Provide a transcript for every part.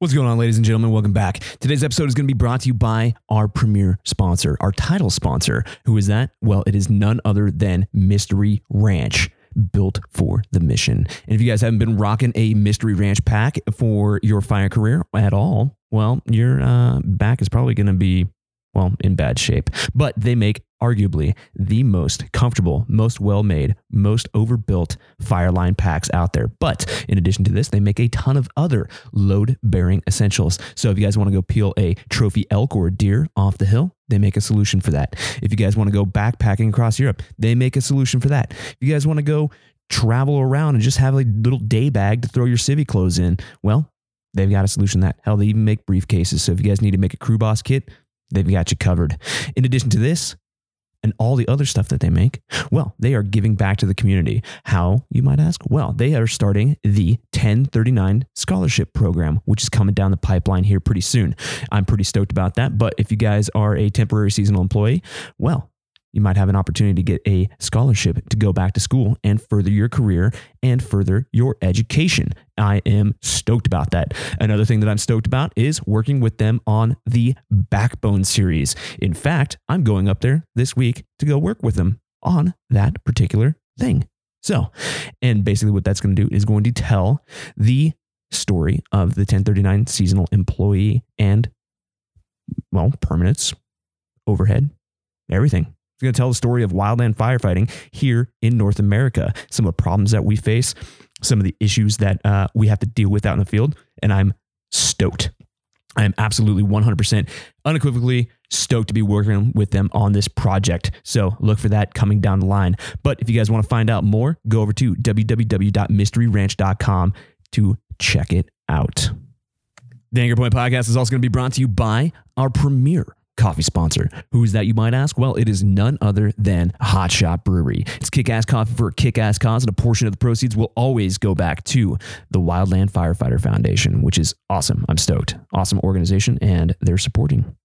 What's going on, ladies and gentlemen? Welcome back. Today's episode is going to be brought to you by our premier sponsor, our title sponsor. Who is that? Well, it is none other than Mystery Ranch, built for the mission. And if you guys haven't been rocking a Mystery Ranch pack for your fire career at all, well, your uh, back is probably going to be well, in bad shape. But they make arguably the most comfortable, most well made, most overbuilt Fireline packs out there. But in addition to this, they make a ton of other load bearing essentials. So if you guys want to go peel a trophy elk or deer off the hill, they make a solution for that. If you guys want to go backpacking across Europe, they make a solution for that. If you guys want to go travel around and just have a little day bag to throw your civvy clothes in, well, they've got a solution that. Hell, they even make briefcases. So if you guys need to make a crew boss kit, they've got you covered. In addition to this, and all the other stuff that they make, well, they are giving back to the community. How, you might ask? Well, they are starting the 1039 scholarship program, which is coming down the pipeline here pretty soon. I'm pretty stoked about that. But if you guys are a temporary seasonal employee, well, you might have an opportunity to get a scholarship to go back to school and further your career and further your education. I am stoked about that. Another thing that I'm stoked about is working with them on the Backbone series. In fact, I'm going up there this week to go work with them on that particular thing. So, and basically what that's going to do is going to tell the story of the 1039 seasonal employee and, well, permanence, overhead, everything. It's going to tell the story of wildland firefighting here in North America, some of the problems that we face, some of the issues that uh, we have to deal with out in the field. And I'm stoked. I am absolutely 100% unequivocally stoked to be working with them on this project. So look for that coming down the line. But if you guys want to find out more, go over to www.mysteryranch.com to check it out. The Anchor Point Podcast is also going to be brought to you by our premier coffee sponsor. Who is that, you might ask? Well, it is none other than Hot Shot Brewery. It's kick ass coffee for a kick ass cause, and a portion of the proceeds will always go back to the Wildland Firefighter Foundation, which is awesome. I'm stoked. Awesome organization, and they're supporting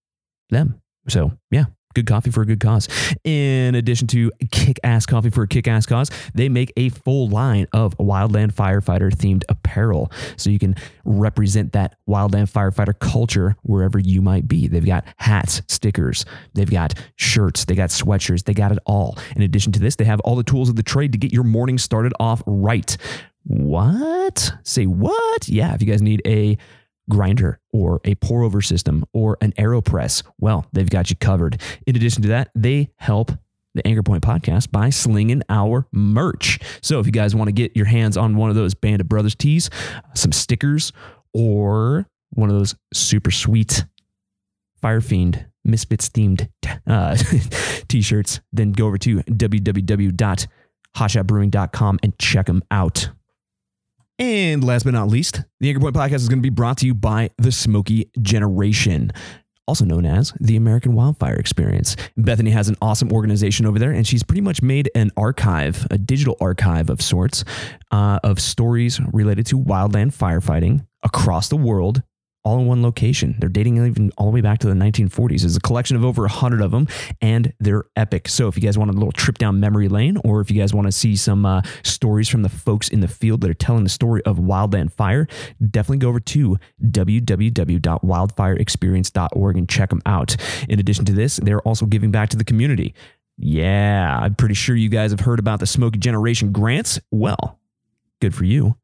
them. So, yeah, good coffee for a good cause. In addition to kick ass coffee for a kick ass cause, they make a full line of wildland firefighter themed apparel. So you can represent that wildland firefighter culture wherever you might be. They've got hats, stickers, they've got shirts, they got sweatshirts, they got it all. In addition to this, they have all the tools of the trade to get your morning started off right. What? Say what? Yeah, if you guys need a grinder or a pour over system or an AeroPress, well, they've got you covered. In addition to that, they help the Anchor Point podcast by slinging our merch. So if you guys want to get your hands on one of those Band of Brothers tees, some stickers, or one of those super sweet Fire Fiend Misfits themed uh, t shirts, then go over to www.hotshotbrewing.com and check them out. And last but not least, the Anchor Point podcast is going to be brought to you by the Smokey Generation, also known as the American Wildfire Experience. Bethany has an awesome organization over there, and she's pretty much made an archive, a digital archive of sorts, uh, of stories related to wildland firefighting across the world all in one location. They're dating even all the way back to the 1940s. There's a collection of over 100 of them, and they're epic. So if you guys want a little trip down memory lane, or if you guys want to see some uh, stories from the folks in the field that are telling the story of wildland fire, definitely go over to www.wildfireexperience.org and check them out. In addition to this, they're also giving back to the community. Yeah, I'm pretty sure you guys have heard about the Smokey Generation grants. Well, good for you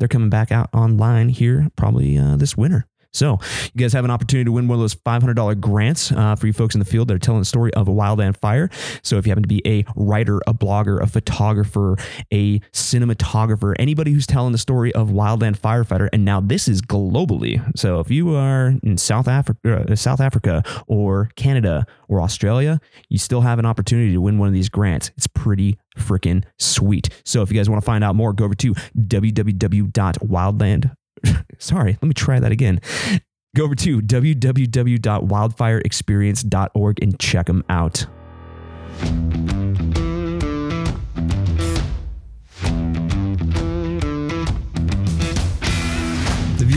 they're coming back out online here probably uh, this winter. So you guys have an opportunity to win one of those $500 grants uh, for you folks in the field that are telling the story of a wildland fire. So if you happen to be a writer, a blogger, a photographer, a cinematographer, anybody who's telling the story of wildland firefighter, and now this is globally. So if you are in South Africa, uh, South Africa, or Canada or Australia, you still have an opportunity to win one of these grants. It's pretty freaking sweet. So if you guys want to find out more, go over to www.wildland sorry, let me try that again. Go over to www.wildfireexperience.org and check them out.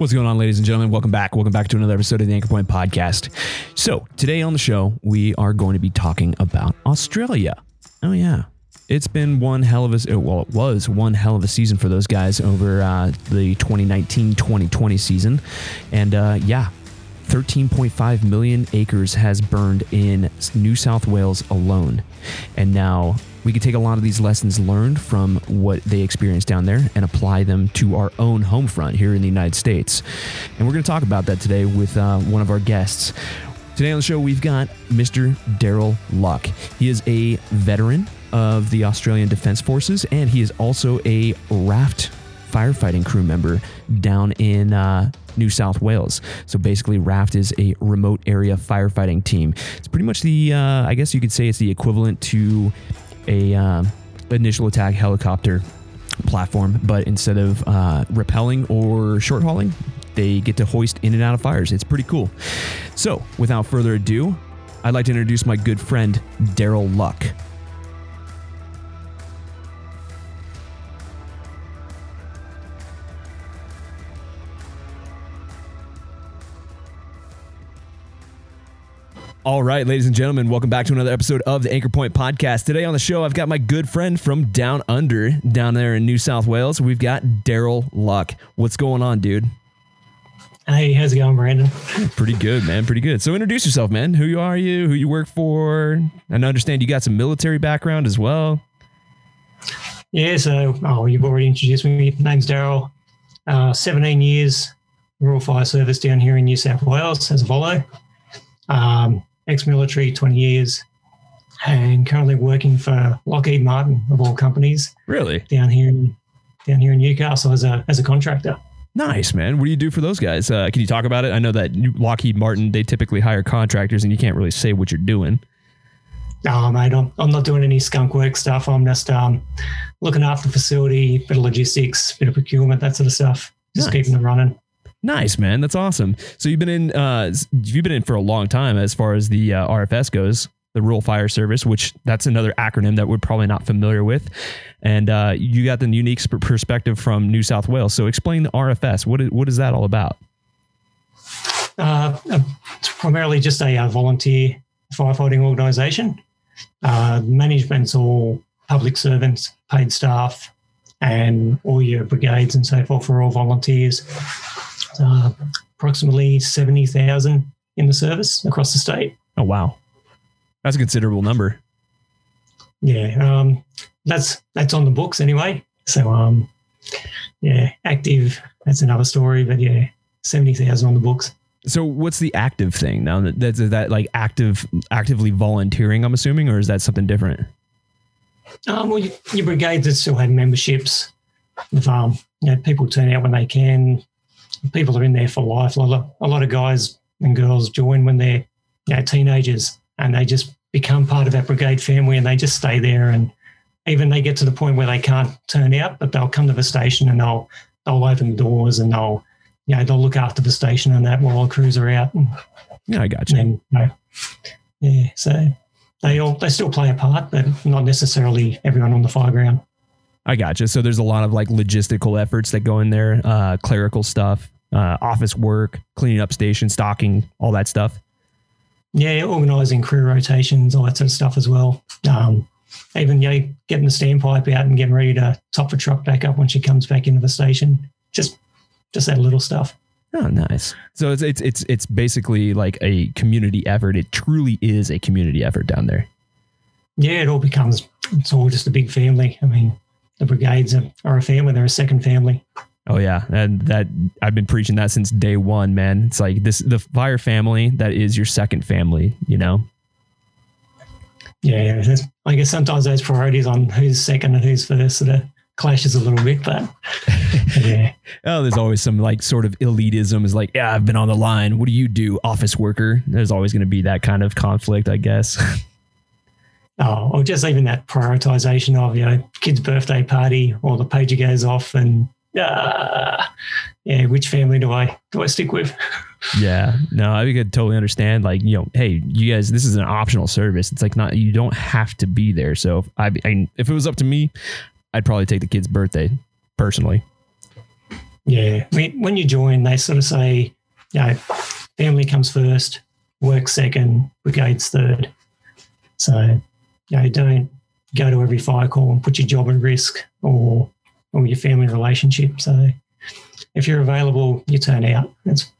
What's going on, ladies and gentlemen? Welcome back. Welcome back to another episode of the Anchor Point Podcast. So, today on the show, we are going to be talking about Australia. Oh, yeah. It's been one hell of a, well, it was one hell of a season for those guys over uh, the 2019 2020 season. And uh, yeah, 13.5 million acres has burned in New South Wales alone. And now we could take a lot of these lessons learned from what they experienced down there and apply them to our own home front here in the United States. And we're going to talk about that today with uh, one of our guests. Today on the show, we've got Mr. Darryl Luck. He is a veteran of the Australian Defence Forces, and he is also a raft firefighting crew member down in uh, New South Wales. So basically, RAFT is a remote area firefighting team. It's pretty much the, uh, I guess you could say it's the equivalent to a uh, initial attack helicopter platform, but instead of uh, rappelling or short hauling, they get to hoist in and out of fires. It's pretty cool. So, without further ado, I'd like to introduce my good friend Darryl Luck. All right, ladies and gentlemen, welcome back to another episode of the Anchor Point Podcast. Today on the show, I've got my good friend from down under, down there in New South Wales. We've got Darryl Luck. What's going on, dude? Hey, how's it going, Brandon? Pretty good, man. Pretty good. So introduce yourself, man. Who you are you? Who you work for? And I understand you got some military background as well. Yeah, so oh, you've already introduced me. My name's Darryl. Uh, 17 years Rural Fire Service down here in New South Wales as a volo. Um, ex-military, 20 years, and currently working for Lockheed Martin of all companies. Really? Down here in down here in Newcastle as a as a contractor. Nice, man. What do you do for those guys? Uh, can you talk about it? I know that Lockheed Martin they typically hire contractors, and you can't really say what you're doing. Oh, mate, I'm, I'm not doing any skunk work stuff. I'm just um, looking after the facility, bit of logistics, bit of procurement, that sort of stuff. Just nice. keeping them running. Nice, man. That's awesome. So you've been in, uh, you've been in for a long time as far as the uh, RFS goes, the Rural Fire Service, which that's another acronym that we're probably not familiar with. And uh, you got the unique perspective from New South Wales. So explain the RFS. What is, what is that all about? Uh, uh, it's primarily just a uh, volunteer firefighting organisation. management's all public servants, paid staff, and all your brigades and so forth are all volunteers uh, approximately 70,000 in the service across the state. Oh, wow. That's a considerable number. Yeah. Um, that's, that's on the books anyway. So, um, yeah, active, that's another story, but yeah, 70,000 on the books. So what's the active thing now? That's that like active, actively volunteering. I'm assuming, or is that something different? Um, well, your brigades that still have memberships. If um, you know, people turn out when they can, people are in there for life. A lot of, a lot of guys and girls join when they're you know, teenagers and they just become part of that brigade family and they just stay there and even they get to the point where they can't turn out, but they'll come to the station and they'll they'll open the doors and they'll you know they'll look after the station and that while the crews are out. And, yeah, I got you. And, you know, yeah, so they all they still play a part, but not necessarily everyone on the fire ground. I gotcha. So there's a lot of like logistical efforts that go in there, uh, clerical stuff, uh, office work, cleaning up station, stocking, all that stuff. Yeah, organising crew rotations, all that sort of stuff as well. Um, even you know, getting the standpipe out and getting ready to top the truck back up when she comes back into the station. Just just that little stuff. Oh, nice. So it's it's it's it's basically like a community effort. It truly is a community effort down there. Yeah, it all becomes it's all just a big family. I mean, the brigades are, a family. They're a second family. Oh yeah, and that I've been preaching that since day one, man. It's like this the fire family that is your second family, you know. Yeah, yeah. I guess sometimes those priorities on who's second and who's first sort of clashes a little bit, but yeah. oh, there's always some like sort of elitism is like, yeah, I've been on the line. What do you do, office worker? There's always going to be that kind of conflict, I guess. oh, or just even that prioritization of you know kid's birthday party, or the pager goes off, and uh, yeah, which family do I do I stick with? yeah, no, I could totally understand. Like, you know, hey, you guys, this is an optional service. It's like not you don't have to be there. So if I, I if it was up to me, I'd probably take the kid's birthday personally. Yeah, I mean, when you join, they sort of say, you know, family comes first, work second, brigade's third. So, you know, don't go to every fire call and put your job at risk or or your family relationship. So, if you're available, you turn out. That's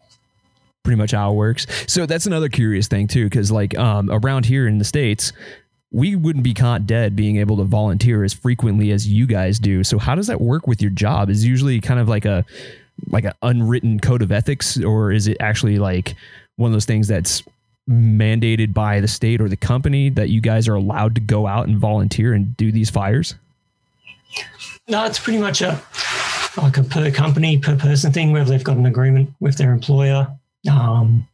pretty much how it works. So that's another curious thing too, because like um, around here in the states, we wouldn't be caught dead being able to volunteer as frequently as you guys do. So how does that work with your job? Is usually kind of like a like an unwritten code of ethics, or is it actually like one of those things that's mandated by the state or the company that you guys are allowed to go out and volunteer and do these fires? No, it's pretty much a like a per company, per person thing, whether they've got an agreement with their employer, um,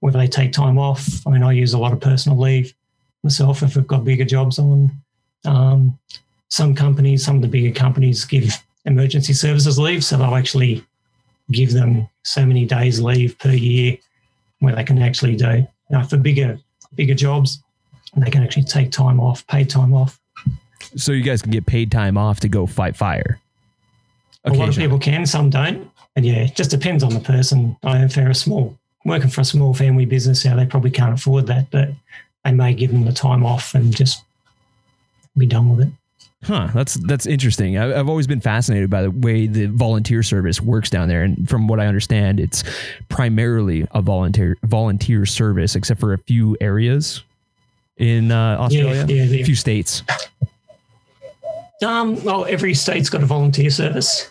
whether they take time off. I mean, I use a lot of personal leave myself if I've got bigger jobs on. Um, some companies, some of the bigger companies give emergency services leave, so they'll actually give them so many days leave per year where they can actually do. You know, for bigger bigger jobs, they can actually take time off, paid time off. So you guys can get paid time off to go fight fire. A lot of people can, some don't. And yeah, it just depends on the person. I am fair a small working for a small family business, yeah, they probably can't afford that, but they may give them the time off and just be done with it. Huh, that's that's interesting. I've always been fascinated by the way the volunteer service works down there, and from what I understand, it's primarily a volunteer volunteer service, except for a few areas in uh, Australia, yeah, yeah, a few states. Um, well, every state's got a volunteer service,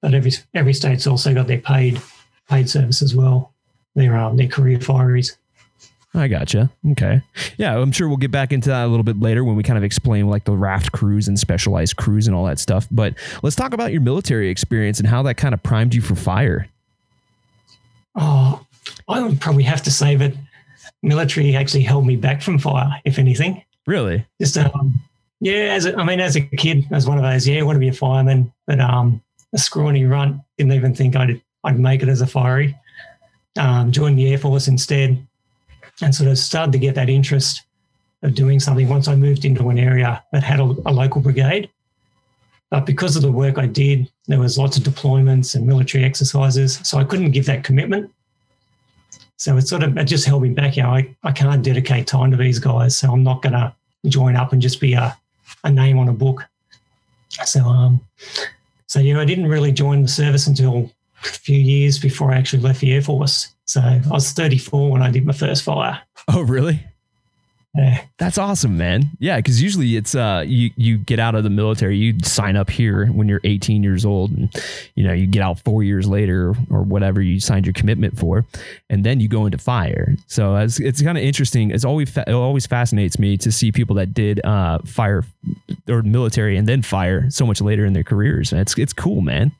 but every every state's also got their paid paid service as well. Their um, their career fireys. I gotcha. Okay. Yeah, I'm sure we'll get back into that a little bit later when we kind of explain like the raft crews and specialized crews and all that stuff. But let's talk about your military experience and how that kind of primed you for fire. Oh, I would probably have to say that military actually held me back from fire, if anything. Really? Just um, yeah. As a, I mean, as a kid, I was one of those. Yeah, I want to be a fireman, but um, a scrawny runt didn't even think I'd I'd make it as a fiery. Um, joined the Air Force instead and sort of started to get that interest of doing something once I moved into an area that had a, a local brigade. But because of the work I did, there was lots of deployments and military exercises, so I couldn't give that commitment. So it sort of it just held me back. You know, I, I can't dedicate time to these guys, so I'm not going to join up and just be a, a name on a book. So um, so yeah, I didn't really join the service until a few years before I actually left the Air Force. So I was 34 when I did my first fire. Oh, really? Yeah. That's awesome, man. Yeah, because usually it's uh you you get out of the military, you sign up here when you're 18 years old, and you know you get out four years later or whatever you signed your commitment for, and then you go into fire. So it's it's kind of interesting. It's always it always fascinates me to see people that did uh fire or military and then fire so much later in their careers. It's it's cool, man.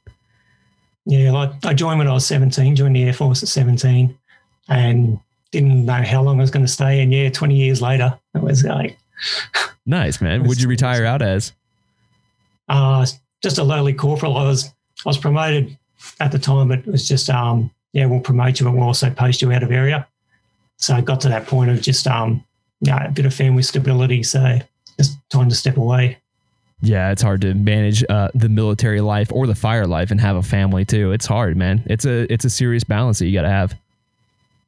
Yeah, like I joined when I was 17, joined the Air Force at 17 and didn't know how long I was going to stay. And yeah, 20 years later, it was like. Nice, man. Would you retire out as? Uh, just a lowly corporal. I was I was promoted at the time, but it was just, um, yeah, we'll promote you, but we'll also post you out of area. So I got to that point of just, um, yeah, a bit of family stability. So just time to step away. Yeah, it's hard to manage uh, the military life or the fire life and have a family too. It's hard, man. It's a it's a serious balance that you got to have.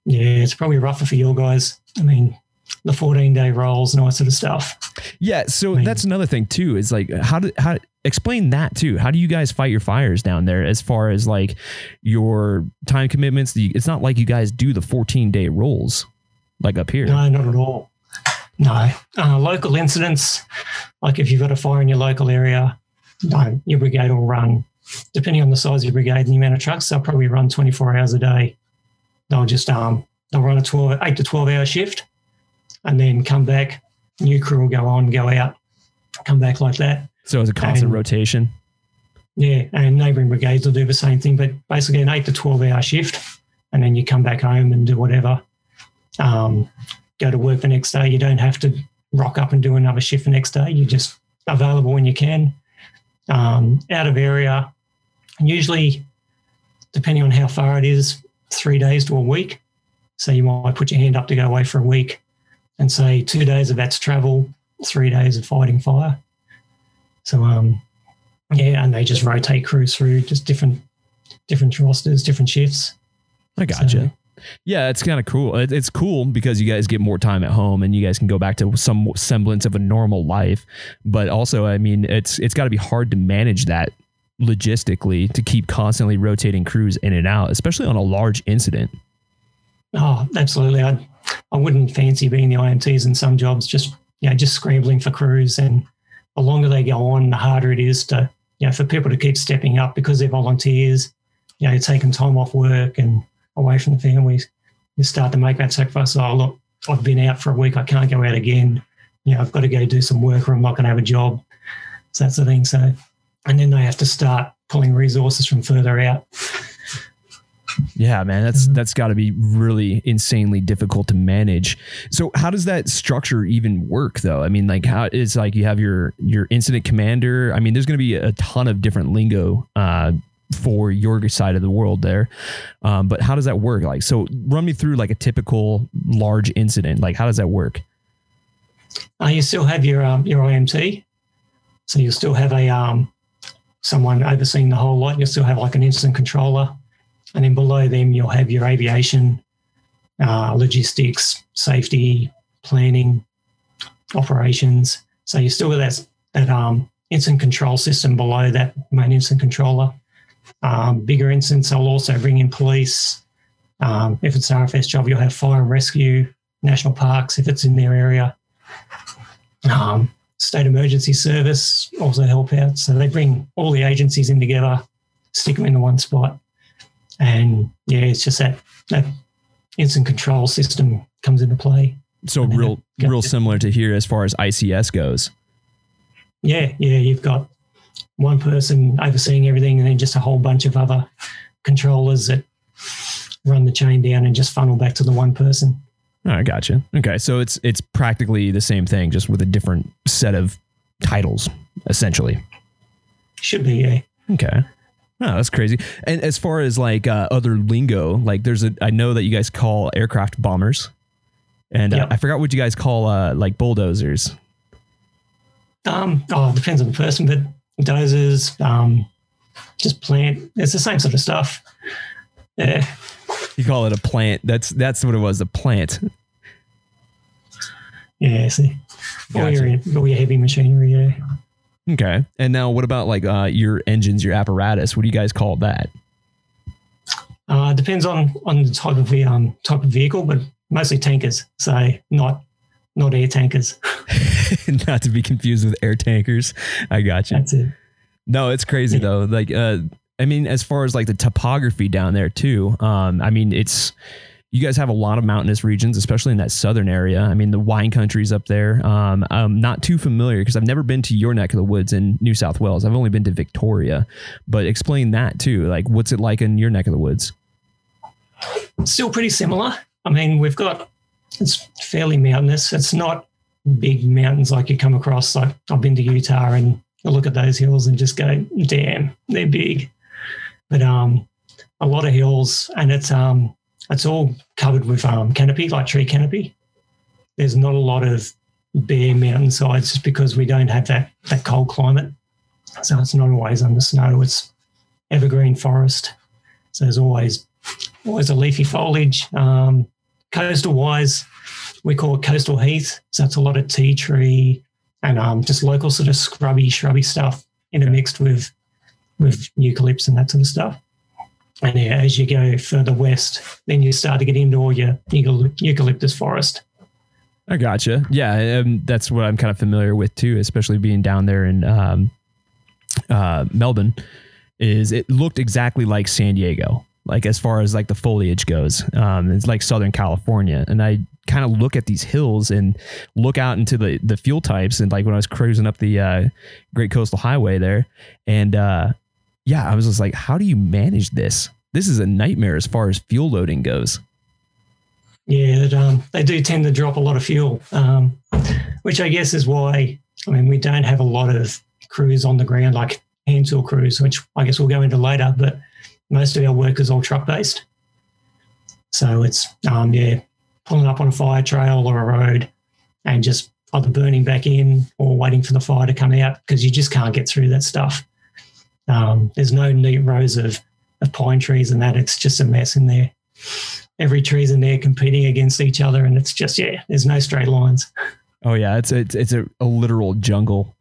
Yeah, it's probably rougher for your guys. I mean, the 14 day rolls and all that sort of stuff. Yeah, so I mean, that's another thing too. Is like how do how explain that too? How do you guys fight your fires down there? As far as like your time commitments, it's not like you guys do the 14 day rolls like up here. No, not at all. No, uh, local incidents, like if you've got a fire in your local area, no, your brigade will run depending on the size of your brigade and the amount of trucks, they'll probably run 24 hours a day. They'll just um they'll run a 12 eight to 12 hour shift, and then come back. New crew will go on, go out, come back like that. So it's a constant And- rotation. Yeah, and neighbouring brigades will do the same thing, but basically an eight to twelve hour shift, and then you come back home and do whatever. Um, go to work the next day. You don't have to rock up and do another shift the next day. You're just available when you can. Um, out of area, And usually, depending on how far it is, three days to a week. So you might put your hand up to go away for a week, and say two days of that's travel, three days of fighting fire. So um, yeah, and they just rotate crews through just different different rosters, different shifts. I gotcha. So- Yeah, it's kind of cool. It, it's cool because you guys get more time at home and you guys can go back to some semblance of a normal life. But also, I mean, it's it's got to be hard to manage that logistically to keep constantly rotating crews in and out, especially on a large incident. Oh, absolutely. I I wouldn't fancy being the IMTs in some jobs. Just you know, just scrambling for crews, and the longer they go on, the harder it is to you know for people to keep stepping up because they're volunteers. You know, taking time off work and away from the families. You start to make that sacrifice. Oh, look, I've been out for a week. I can't go out again. You know, I've got to go do some work, or I'm not going to have a job. So that's the thing. So, and then they have to start pulling resources from further out. Yeah, man, that's Mhm. that's got to be really insanely difficult to manage. So, how does that structure even work, though? I mean, like, how it's like you have your your incident commander. I mean, there's going to be a ton of different lingo uh, for your side of the world there, um, but how does that work? Like, so run me through like a typical large incident. Like, how does that work? Uh, you still have your um, your IMT, so you'll still have a um, someone overseeing the whole lot. You'll still have like an incident controller, and then below them you'll have your aviation, uh, logistics, safety, planning, operations. So you still got that that um, incident control system below that main incident controller. Um, bigger incidents, I'll also bring in police. Um, if it's an RFS job, you'll have fire and rescue, national parks if it's in their area um, state emergency service also help out. So they bring all the agencies in together, stick them in the one spot, and yeah, it's just that that incident control system comes into play. So real, real similar to here as far as ICS goes. Yeah, yeah, you've got one person overseeing everything, and then just a whole bunch of other controllers that run the chain down and just funnel back to the one person. Oh, I gotcha. Okay, so it's it's practically the same thing, just with a different set of titles, essentially. Should be, yeah. Okay. Oh, that's crazy. And as far as like uh, other lingo, like there's a, I know that you guys call aircraft bombers, and uh, I forgot what you guys call uh, like bulldozers. Um, oh, it depends on the person, but dozers, um, just plant. It's the same sort of stuff. Yeah. You call it a plant. That's that's what it was, a plant. Yeah, see. All Gotcha. your, all your heavy machinery, yeah. Okay. And now what about like uh, your engines, your apparatus? What do you guys call that? Uh, depends on on the type of um type of vehicle, but mostly tankers. So not not air tankers. Not to be confused with air tankers. I got you. That's it. No, it's crazy Yeah. though. Like, uh, I mean, as far as like the topography down there too, um, I mean, it's you guys have a lot of mountainous regions, especially in that southern area. I mean, the wine country's up there. Um, I'm not too familiar because I've never been to your neck of the woods in New South Wales. I've only been to Victoria, but explain that too. Like, what's it like in your neck of the woods? Still pretty similar. I mean, we've got it's fairly mountainous. It's not big mountains like you come across. Like I've been to Utah and I look at those hills and just go, damn, they're big. But um, a lot of hills, and it's um, it's all covered with um canopy, like tree canopy. There's not a lot of bare mountain sides just because we don't have that that cold climate. So it's not always under snow. It's evergreen forest. So there's always always a leafy foliage. Um, coastal wise, we call it coastal heath. So that's a lot of tea tree and um, just local sort of scrubby, shrubby stuff intermixed with with eucalypts and that sort of stuff. And yeah, as you go further west, then you start to get into all your eucalyptus forest. I gotcha. Yeah, um, that's what I'm kind of familiar with too, especially being down there in um, uh, Melbourne. is it looked exactly like San Diego, like as far as like the foliage goes. Um, it's like Southern California, and I kind of look at these hills and look out into the the fuel types, and like when I was cruising up the uh, Great Coastal Highway there, and uh, yeah, I was just like, how do you manage this? This is a nightmare as far as fuel loading goes. Yeah, that, um, they do tend to drop a lot of fuel, um, which I guess is why. I mean, we don't have a lot of crews on the ground like hand tool crews, which I guess we'll go into later. But most of our work is all truck based, so it's um, yeah, pulling up on a fire trail or a road, and just either burning back in or waiting for the fire to come out because you just can't get through that stuff. Um, there's no neat rows of, of pine trees and that. It's just a mess in there every tree's in there competing against each other, and it's just yeah, there's no straight lines. Oh yeah, it's a, it's, it's a, a literal jungle.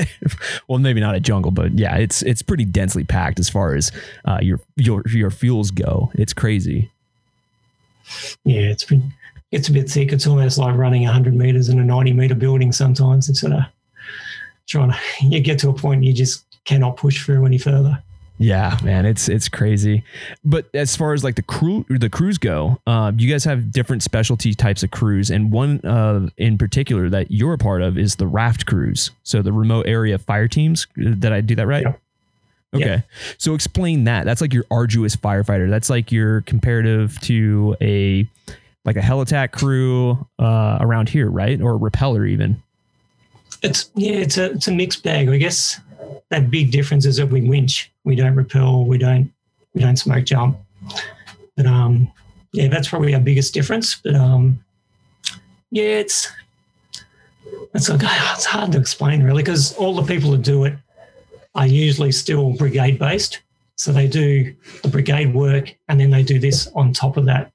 well, maybe not a jungle, but yeah, it's it's pretty densely packed as far as uh, your your your fuels go. It's crazy. Yeah, it's been it's a bit thick. It's almost like running 100 meters in a 90 meter building. Sometimes it's sort of trying to you get to a point you just cannot push through any further. Yeah, man, it's it's crazy. But as far as like the crew the crews go, uh, you guys have different specialty types of crews, and one uh, in particular that you're a part of is the raft crews. So the remote area fire teams. Did I do that right? Yeah. Okay, Yeah. so explain that. That's like your arduous firefighter. That's like your comparative to a like a helitack crew uh, around here, right? Or a rappeller even. It's yeah, it's a it's a mixed bag. I guess that big difference is that we winch. We don't rappel. We don't we don't smoke jump. But um, yeah, that's probably our biggest difference. But um, yeah, it's it's like it's hard to explain really because all the people who do it are usually still brigade based. So they do the brigade work and then they do this on top of that.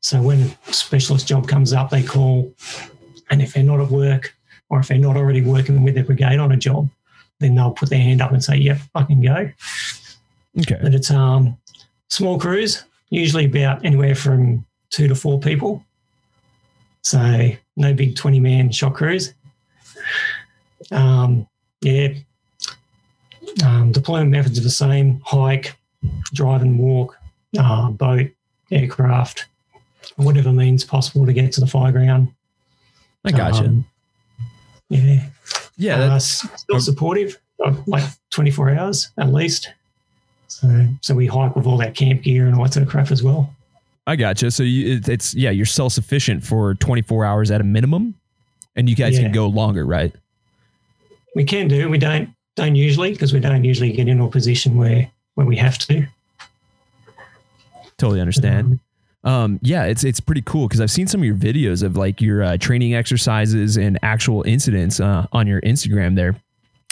So when a specialist job comes up, they call, and if they're not at work or if they're not already working with their brigade on a job, then they'll put their hand up and say, "Yep, I can go." Okay. But it's um small crews, usually about anywhere from two to four people. So no big twenty man shot crews. Um, yeah. Um, deployment methods are the same: hike, drive and walk, uh, boat, aircraft, whatever means possible to get to the fire ground. I gotcha. Um, yeah. yeah. Uh, that's- still supportive, uh, like 24 hours at least. So, so we hike with all that camp gear and all that sort of crap as well. I gotcha. So you, it- it's yeah, you're self sufficient for 24 hours at a minimum, and you guys Yeah. can go longer, right? We can do. We don't don't usually because we don't usually get into a position where where we have to. Totally understand. Um, yeah, it's it's pretty cool because I've seen some of your videos of like your uh, training exercises and actual incidents uh, on your Instagram there.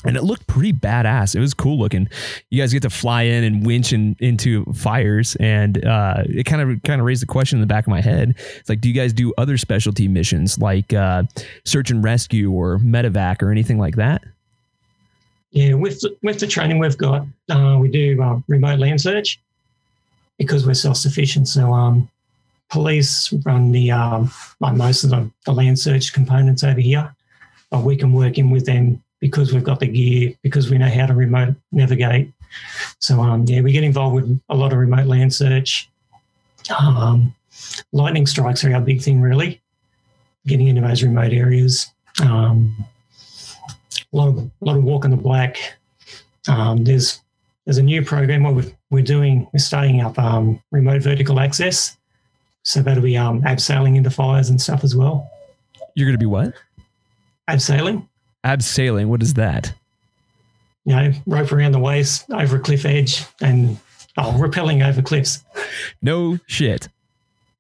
And it looked pretty badass. It was cool looking. You guys get to fly in and winch in, into fires, and uh, it kind of kind of raised the question in the back of my head. It's like, do you guys do other specialty missions like uh, search and rescue or medevac or anything like that? Yeah, with with the training we've got, uh, we do uh, remote land search because we're self sufficient. So um, police run the um, like most of the, the land search components over here, but we can work in with them because we've got the gear, because we know how to remote navigate. So um, yeah, we get involved with a lot of remote land search. Um, lightning strikes are our big thing, really. Getting into those remote areas. Um, a lot of a lot of walk in the black. Um, there's there's a new program where we're, we're doing we're starting up um, remote vertical access, so that'll be um, abseiling into fires and stuff as well. You're gonna be what? Abseiling, Abseiling. What is that? you know, rope around the waist over a cliff edge and oh, rappelling over cliffs. No shit.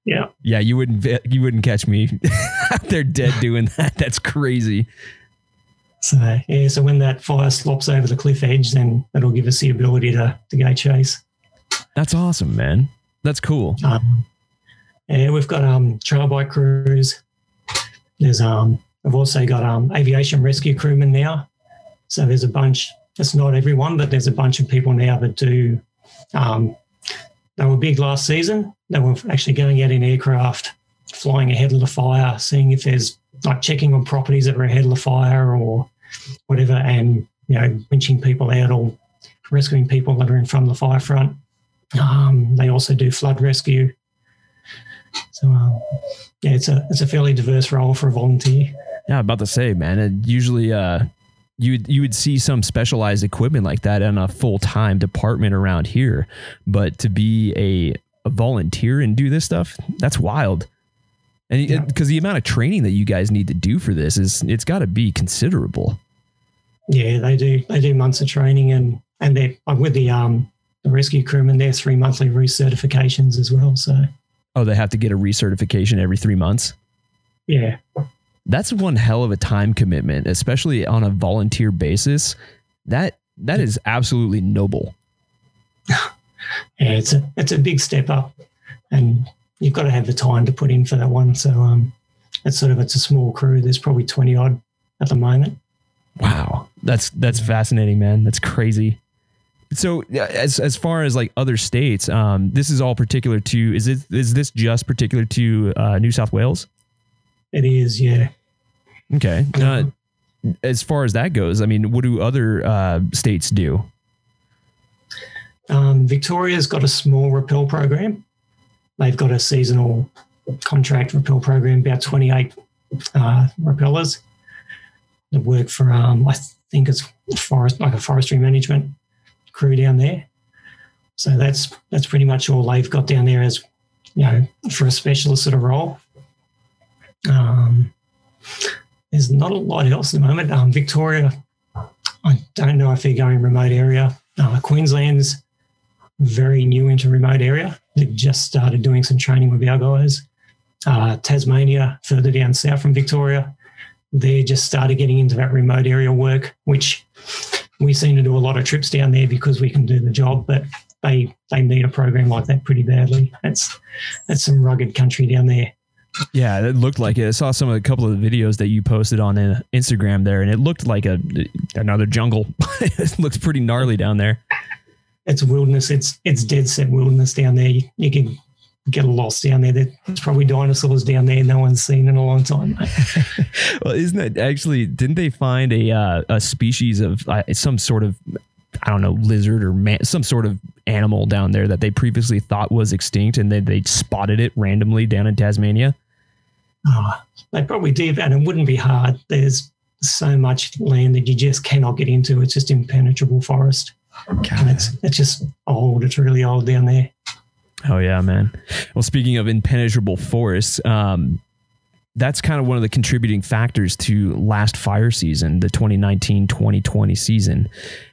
Yeah, Yeah, you wouldn't you wouldn't catch me out there dead doing that. That's crazy. so yeah, so when that fire slops over the cliff edge, then that'll give us the ability to to go chase. That's awesome, man. That's cool. Um, yeah, we've got um, trail bike crews. There's um, I've also got um, aviation rescue crewmen now. So there's a bunch. It's not everyone, but there's a bunch of people now that do. Um, they were big last season. They were actually going out in aircraft, flying ahead of the fire, seeing if there's like checking on properties that are ahead of the fire or whatever, and you know, winching people out or rescuing people that are in from the fire front. Um, they also do flood rescue. So um, yeah, it's a it's a fairly diverse role for a volunteer. Yeah, about to say, man. It usually, uh, you you would see some specialized equipment like that in a full time department around here, but to be a, a volunteer and do this stuff, that's wild. And because yeah. the amount of training that you guys need to do for this is, it's got to be considerable. Yeah, they do. They do months of training, and and they're like with the um the rescue crewmen, they're three monthly recertifications as well. So. Oh, they have to get a recertification every three months. Yeah. That's one hell of a time commitment, especially on a volunteer basis. That that is absolutely noble. yeah, it's a it's a big step up, and you've got to have the time to put in for that one. So um, it's sort of it's a small crew. There's probably twenty odd at the moment. Wow, that's that's fascinating, man. That's crazy. So as as far as like other states, um, this is all particular to is it is this just particular to uh, New South Wales? It is, yeah. Okay. Uh, as far as that goes, I mean, what do other uh, states do? Um, Victoria's got a small rappel program. They've got a seasonal contract rappel program, about 28 uh, rappellers that work for, um, I think it's forest, like a forestry management crew down there. So that's that's pretty much all they've got down there as you know for a specialist sort of role. Um, there's not a lot else at the moment. Um, Victoria, I don't know if they're going remote area. Uh, Queensland's very new into remote area. They've just started doing some training with our guys. Uh, Tasmania, further down south from Victoria, they just started getting into that remote area work, which we seem to do a lot of trips down there because we can do the job, but they they need a program like that pretty badly. That's that's some rugged country down there. Yeah, it looked like it. I saw some of a couple of the videos that you posted on uh, Instagram there, and it looked like a another jungle. it looks pretty gnarly down there. It's wilderness. It's it's dead set wilderness down there. You, you can get lost down there. There's probably dinosaurs down there no one's seen in a long time. well, isn't it actually? Didn't they find a uh, a species of uh, some sort of I don't know lizard or man, some sort of animal down there that they previously thought was extinct, and then they spotted it randomly down in Tasmania? Oh, they probably did, and it wouldn't be hard. There's so much land that you just cannot get into. It's just impenetrable forest. And it's it's just old. It's really old down there. Oh yeah, man. Well, speaking of impenetrable forests, um, that's kind of one of the contributing factors to last fire season, the 2019-2020 season.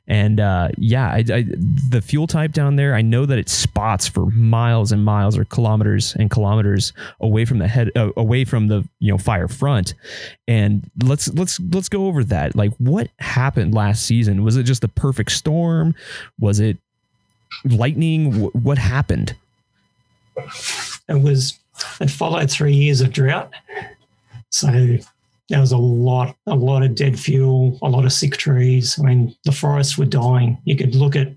And uh, yeah, I, I, the fuel type down there, I know that it spots for miles and miles or kilometers and kilometers away from the head, uh, away from the you know fire front. And let's let's let's go over that. Like, what happened last season? Was it just a perfect storm? Was it lightning? what happened? It was it followed three years of drought. So there was a lot, a lot of dead fuel, a lot of sick trees. I mean, the forests were dying. You could look at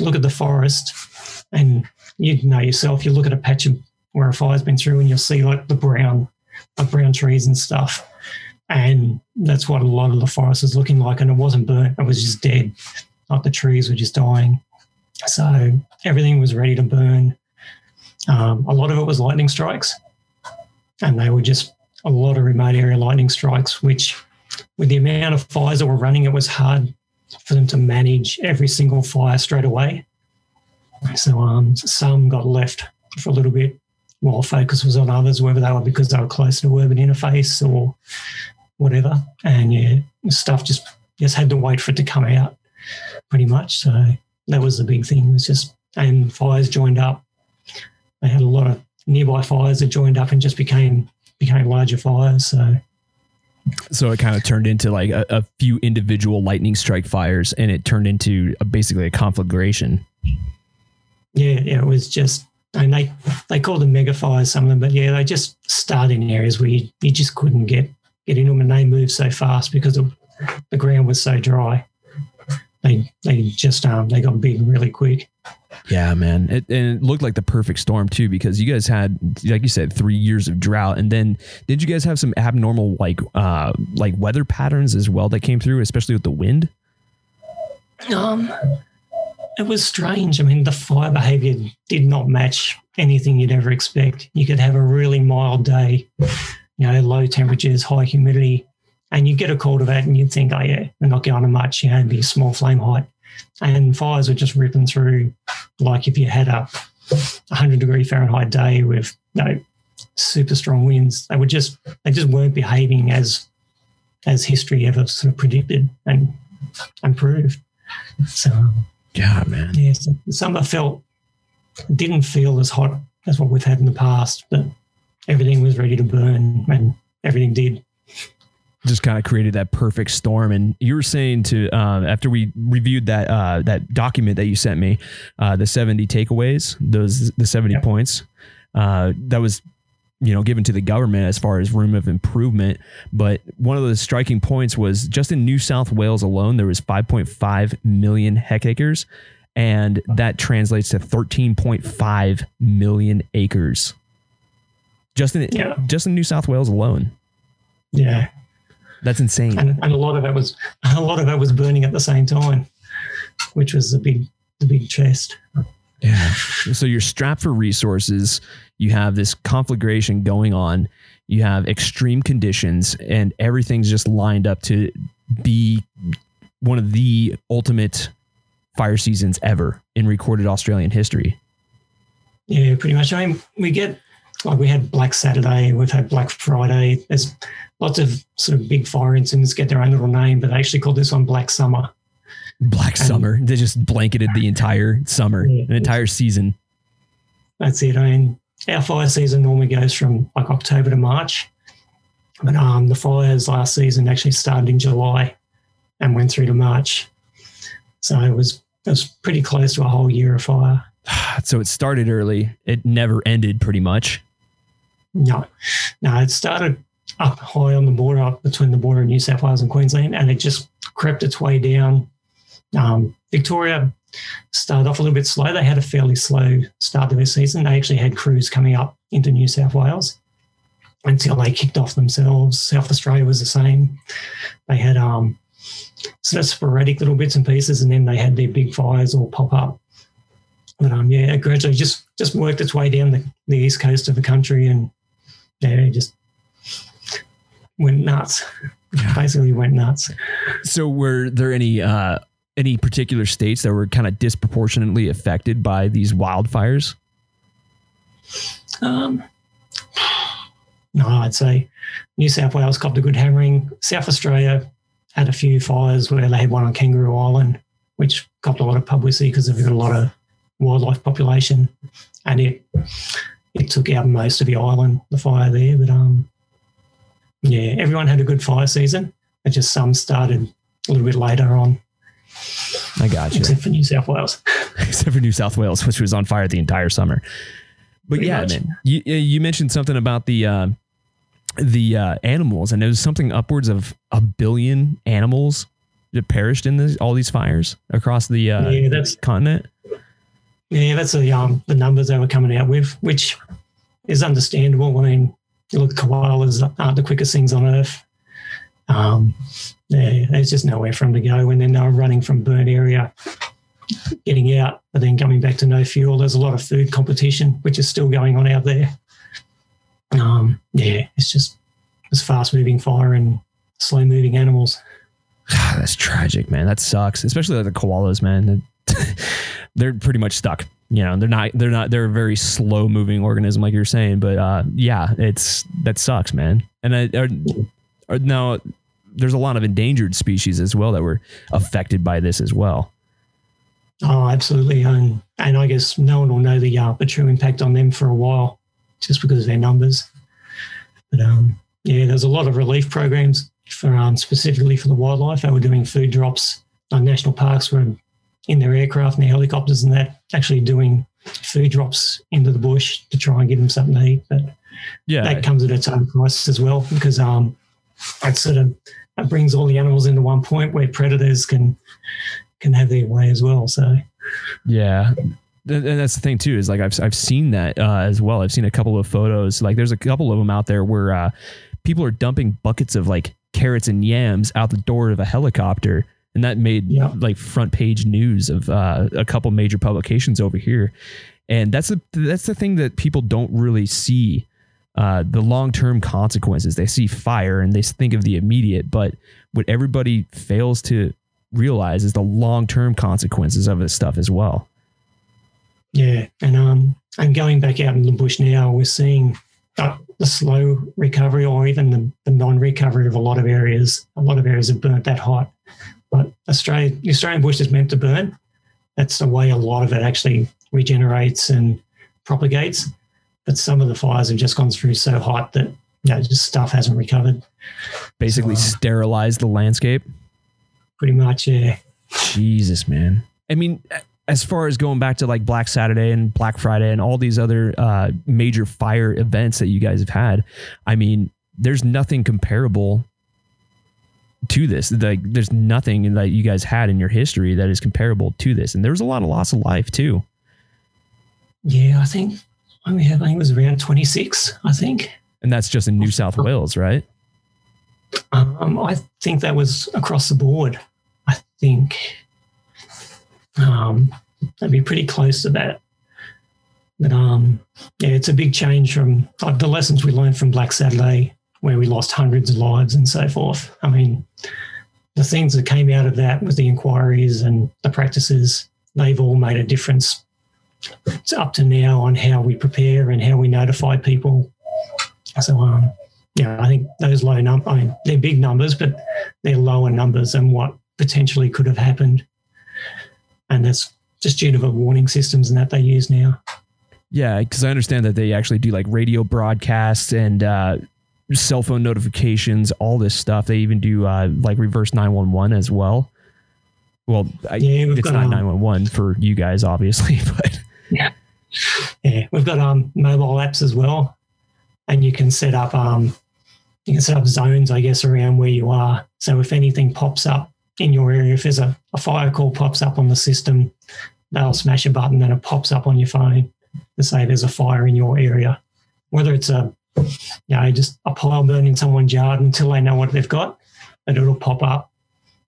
look at the forest, and you know yourself. You look at a patch of where a fire's been through, and you'll see like the brown, the brown trees and stuff. And that's what a lot of the forest is looking like. And it wasn't burnt; it was just dead. Like the trees were just dying. So everything was ready to burn. Um, a lot of it was lightning strikes, and they were just a lot of remote area lightning strikes, which, with the amount of fires that were running, it was hard for them to manage every single fire straight away. So um, some got left for a little bit while focus was on others, whether they were because they were close to urban interface or whatever. And yeah, stuff just just had to wait for it to come out, pretty much. So that was the big thing. It was just and fires joined up they had a lot of nearby fires that joined up and just became became larger fires. So so it kind of turned into like a, a, few individual lightning strike fires, and it turned into a, basically a conflagration. Yeah, yeah, it was just, and they they called them mega fires, some of them, but yeah, they just start in areas where you, you just couldn't get get into them, and they moved so fast because of, the ground was so dry. They they just um they got big really quick. Yeah, man. It, and it looked like the perfect storm too, because you guys had, like you said, three years of drought, and then did you guys have some abnormal like uh like weather patterns as well that came through, especially with the wind? Um, it was strange. I mean, the fire behavior did not match anything you'd ever expect. You could have a really mild day, you know, low temperatures, high humidity, and you get a call to that and you'd think, oh, yeah, they're not going to much, you know, it'd be small flame height. And fires were just ripping through like if you had a 100 degree Fahrenheit day with, you know, super strong winds. They were just, they just weren't behaving as, as history ever sort of predicted and, and proved. So, Yeah, man. yeah, so summer felt didn't feel as hot as what we've had in the past, but everything was ready to burn and everything did. Just kind of created that perfect storm. And you were saying to uh, after we reviewed that uh, that document that you sent me, uh, the seventy takeaways, those the seventy Yep. points, uh, that was you know given to the government as far as room of improvement. But one of the striking points was just in New South Wales alone, there was five point five million hectares, and that translates to thirteen point five million acres. Just in Yeah. just in New South Wales alone. Yeah, That's insane. and, and a lot of it was a lot of it was burning at the same time, which was the big the big chest. Yeah. So you're strapped for resources. You have this conflagration going on. You have extreme conditions, and everything's just lined up to be one of the ultimate fire seasons ever in recorded Australian history. Yeah, pretty much. I mean, we get like we had Black Saturday, we've had Black Friday. There's lots of sort of big fire incidents get their own little name, but they actually called this one Black Summer. Black And- summer. They just blanketed the entire summer, Yeah. an entire season. That's it. I mean, our fire season normally goes from like October to March, but um, the fires last season actually started in July and went through to March. So it was it was pretty close to a whole year of fire. So it started early. It never ended pretty much. No, no, it started up high on the border, up between the border of New South Wales and Queensland, and it just crept its way down. Um, Victoria started off a little bit slow. They had a fairly slow start to their season. They actually had crews coming up into New South Wales until they kicked off themselves. South Australia was the same. They had um, sort of sporadic little bits and pieces, and then they had their big fires all pop up. But um, yeah, it gradually just just worked its way down the, the east coast of the country, and yeah, it just went nuts. Basically, went nuts. So were there any uh any particular states that were kind of disproportionately affected by these wildfires? Um, no, I'd say New South Wales copped a good hammering. South Australia had a few fires where they had one on Kangaroo Island, which copped a lot of publicity because they've got a lot of wildlife population, and it it took out most of the island, the fire there. But um, yeah, everyone had a good fire season. It just some started a little bit later on, I got you. except for New South Wales. Except for New South Wales, which was on fire the entire summer. But Pretty yeah, much. man, you you mentioned something about the uh, the uh, animals, and it was something upwards of a billion animals that perished in this, all these fires across the uh, Yeah, that's- continent. Yeah, that's the um the numbers they were coming out with, which is understandable. I mean, look, koalas aren't the quickest things on earth. Um, yeah, there's just nowhere for them to go when they're now running from burnt area, getting out, but then coming back to no fuel. There's a lot of food competition, which is still going on out there. Um, yeah, it's just it's fast moving fire and slow moving animals. That's tragic, man. That sucks, especially like the koalas, man. they're pretty much stuck. You know, they're not. They're not. They're a very slow moving organism, like you're saying. But uh, yeah, it's that sucks, man. And I, are, are now there's a lot of endangered species as well that were affected by this as well. Oh, absolutely. And, and I guess no one will know the, uh, the true impact on them for a while just because of their numbers. But um, yeah, there's a lot of relief programs for um, specifically for the wildlife. They were doing food drops. Uh, national parks were in their aircraft and their helicopters and that actually doing food drops into the bush to try and give them something to eat. But Yeah, that comes at its own price as well because um, that sort of that brings all the animals into one point where predators can can have their way as well. So Yeah. And that's the thing too is like I've I've seen that uh, as well. I've seen a couple of photos. Like there's a couple of them out there where uh, people are dumping buckets of like carrots and yams out the door of a helicopter, and that made Yeah. like front page news of uh, a couple major publications over here. And that's the that's the thing that people don't really see uh, the long term consequences. They see fire and they think of the immediate, but what everybody fails to realize is the long term consequences of this stuff as well. Yeah, and um, and going back out in the bush now, we're seeing uh, the slow recovery or even the, the non-recovery of a lot of areas. A lot of areas have burnt that hot, but Australia, the Australian bush is meant to burn. That's the way a lot of it actually regenerates and propagates. But some of the fires have just gone through so hot that you know, just stuff hasn't recovered. Basically, So, uh, sterilize the landscape. Pretty much, yeah. Jesus, man. I mean, as far as going back to like Black Saturday and Black Friday and all these other uh, major fire events that you guys have had, I mean, there's nothing comparable to this. Like, there's nothing that you guys had in your history that is comparable to this. And there was a lot of loss of life too. Yeah, I think when we have, I think it was around 26, I think. And that's just in New South Wales, right? Um, I think that was across the board. I think um, that'd be pretty close to that. But um, yeah, it's a big change from like the lessons we learned from Black Saturday, where we lost hundreds of lives and so forth. I mean, the things that came out of that with the inquiries and the practices, they've all made a difference. It's up to now on how we prepare and how we notify people. So, um, yeah, I think those low numbers, I mean, they're big numbers, but they're lower numbers than what potentially could have happened. And that's just due to the warning systems and that they use now. Yeah, because I understand that they actually do like radio broadcasts and uh, cell phone notifications, all this stuff. They even do uh, like reverse 911 as well. Well, I, Yeah, it's got, not um, 911 for you guys, obviously, but Yeah, we've got um, mobile apps as well, and you can set up um, you can set up zones, I guess, around where you are. So if anything pops up in your area, if there's a, a fire call pops up on the system, they'll smash a button and it pops up on your phone to say there's a fire in your area. Whether it's a you know just a pile burn in someone's yard until they know what they've got, and it'll pop up,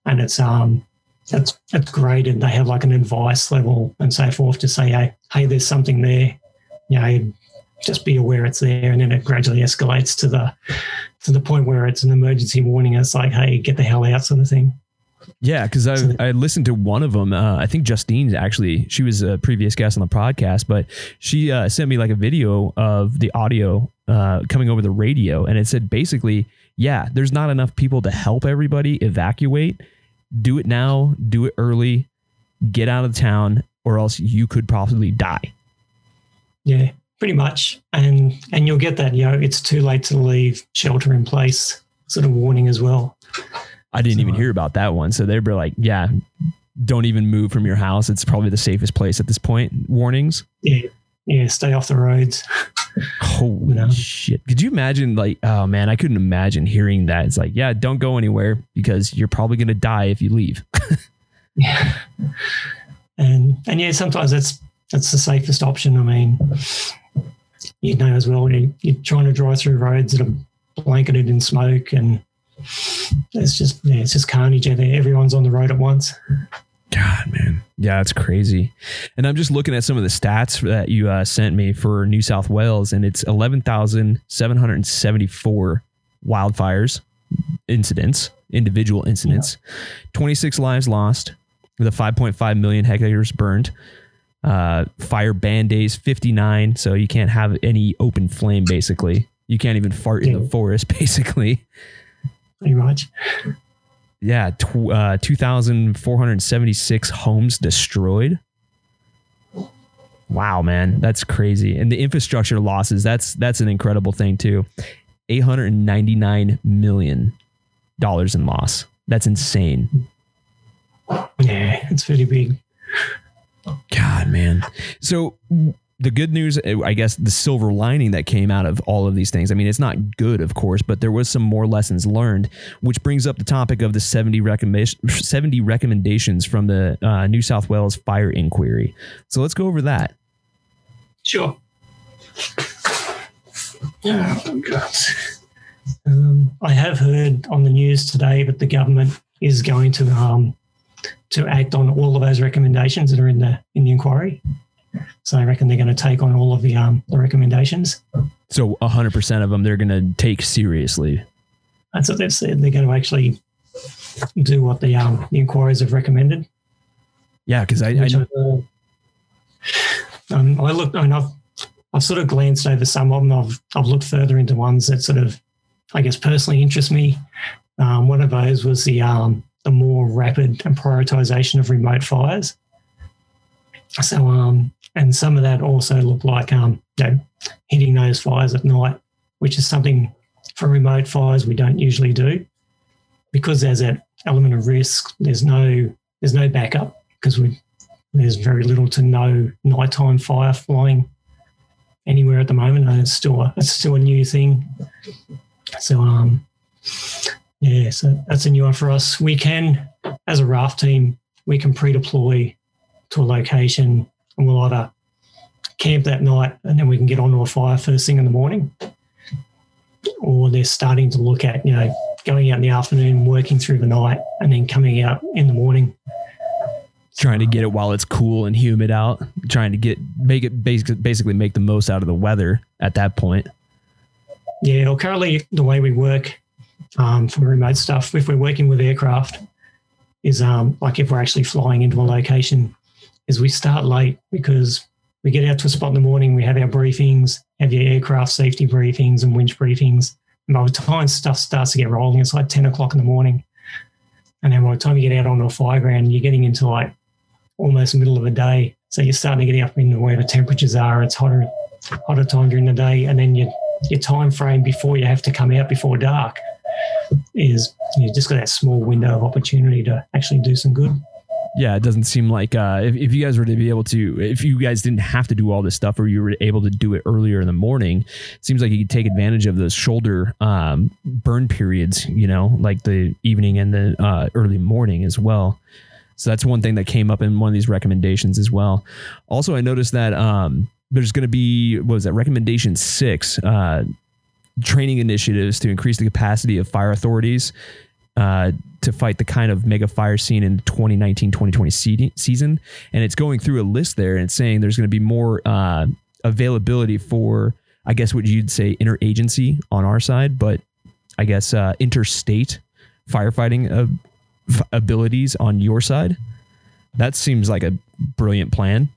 and it's um it's that's graded. They have like an advice level and so forth to say, hey, hey, there's something there. You know, just be aware it's there, and then it gradually escalates to the to the point where it's an emergency warning. It's like, hey, get the hell out, sort of thing. Yeah, because I, I listened to one of them. Uh, I think Justine actually, she was a previous guest on the podcast, but she uh, sent me like a video of the audio uh, coming over the radio, and it said basically, yeah, there's not enough people to help everybody evacuate. Do it now, do it early, get out of town, or else you could possibly die. Yeah, pretty much. And and you'll get that. You know, it's too late to leave. Shelter in place. Sort of warning as well. I didn't even hear about that one. So they were like, yeah, don't even move from your house. It's probably the safest place at this point. Warnings. Yeah, yeah. Stay off the roads. Holy No. shit. Could you imagine, like, oh man, I couldn't imagine hearing that. It's like, yeah, don't go anywhere because you're probably going to die if you leave. Yeah. And and yeah, sometimes that's that's the safest option. I mean, you know as well, you, you're trying to drive through roads that are blanketed in smoke, and it's just yeah, it's just carnage out there. Everyone's on the road at once. God, man. Yeah, it's crazy. And I'm just looking at some of the stats that you uh, sent me for New South Wales, and it's 11,774 wildfires incidents, individual incidents, 26 lives lost, with a 5.5 million hectares burned. Uh, fire ban days 59, so you can't have any open flame basically. You can't even fart in the forest basically. Pretty much. Yeah, tw- uh, 2,476 homes destroyed. Wow, man, that's crazy. And the infrastructure losses, that's that's an incredible thing too. 899 million dollars in loss. That's insane. Yeah, it's pretty big. God, man. So the good news, I guess, the silver lining that came out of all of these things. I mean, it's not good, of course, but there was some more lessons learned, which brings up the topic of the 70, recommend- 70 recommendations from the uh, New South Wales Fire Inquiry. So let's go over that. Sure. Oh, God. Um, I have heard on the news today that the government is going to um, to act on all of those recommendations that are in the in the inquiry. So I reckon they're going to take on all of the um, the recommendations. So 100% of them they're going to take seriously. That's what they've said. They're going to actually do what the um, the inquiries have recommended. Yeah, because I, I I, um, I looked. I mean, I've I've sort of glanced over some of them. I've I've looked further into ones that sort of, I guess, personally interest me. Um, one of those was the um, the more rapid and prioritization of remote fires. So, um, and some of that also looked like um, you know, hitting those fires at night, which is something for remote fires we don't usually do because there's that element of risk. There's no there's no backup because we there's very little to no nighttime fire flying anywhere at the moment, and it's still a, it's still a new thing. So um, yeah, so that's a new one for us. We can, as a raft team, we can pre-deploy to a location, and we'll either camp that night, and then we can get onto a fire first thing in the morning, or they're starting to look at you know going out in the afternoon, working through the night, and then coming out in the morning. Trying to get it while it's cool and humid out, trying to get make it basically basically make the most out of the weather at that point. Yeah, well, currently the way we work um, for remote stuff, if we're working with aircraft, is um, like if we're actually flying into a location, is we start late because we get out to a spot in the morning, we have our briefings, have your aircraft safety briefings and winch briefings. And by the time stuff starts to get rolling, it's like 10 o'clock in the morning. And then by the time you get out onto a fire ground, you're getting into like almost middle of the day. So you're starting to get up into where the temperatures are. It's hotter, hotter time during the day, and then your your time frame before you have to come out before dark is you just got that small window of opportunity to actually do some good. Yeah, it doesn't seem like uh, if, if you guys were to be able to, if you guys didn't have to do all this stuff or you were able to do it earlier in the morning, it seems like you could take advantage of those shoulder um, burn periods, you know, like the evening and the uh, early morning as well. So that's one thing that came up in one of these recommendations as well. Also, I noticed that um, there's going to be what was that recommendation six uh, training initiatives to increase the capacity of fire authorities uh, to fight the kind of mega fire scene in 2019-2020 season. And it's going through a list there and it's saying there's going to be more uh, availability for, I guess, what you'd say interagency on our side, but I guess uh, interstate firefighting abilities on your side. That seems like a brilliant plan.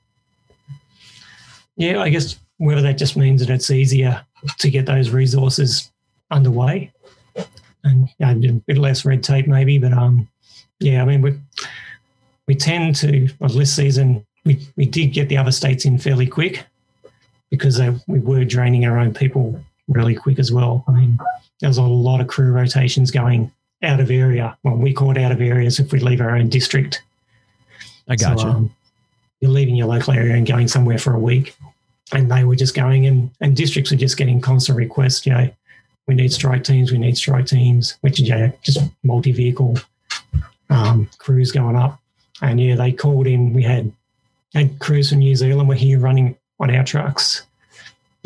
Yeah, I guess whether that just means that it's easier to get those resources underway and you know, a bit less red tape maybe, but um, yeah, I mean we we tend to well, this season we we did get the other states in fairly quick because they, we were draining our own people really quick as well. I mean, there was a lot of crew rotations going out of area. Well, we call it out of areas if we leave our own district. I got so, you. Um, you're leaving your local area and going somewhere for a week. And they were just going and, and districts were just getting constant requests, you know, we need strike teams, we need strike teams, which is yeah, just multi vehicle um, crews going up. And yeah, they called in. We had had crews from New Zealand were here running on our trucks.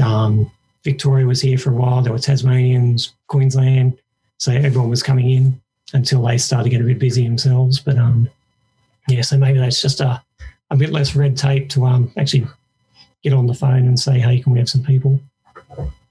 Um, Victoria was here for a while. There were Tasmanians, Queensland, so everyone was coming in until they started to get a bit busy themselves. But um, yeah, so maybe that's just a, a bit less red tape to um, actually get on the phone and say, hey, can we have some people?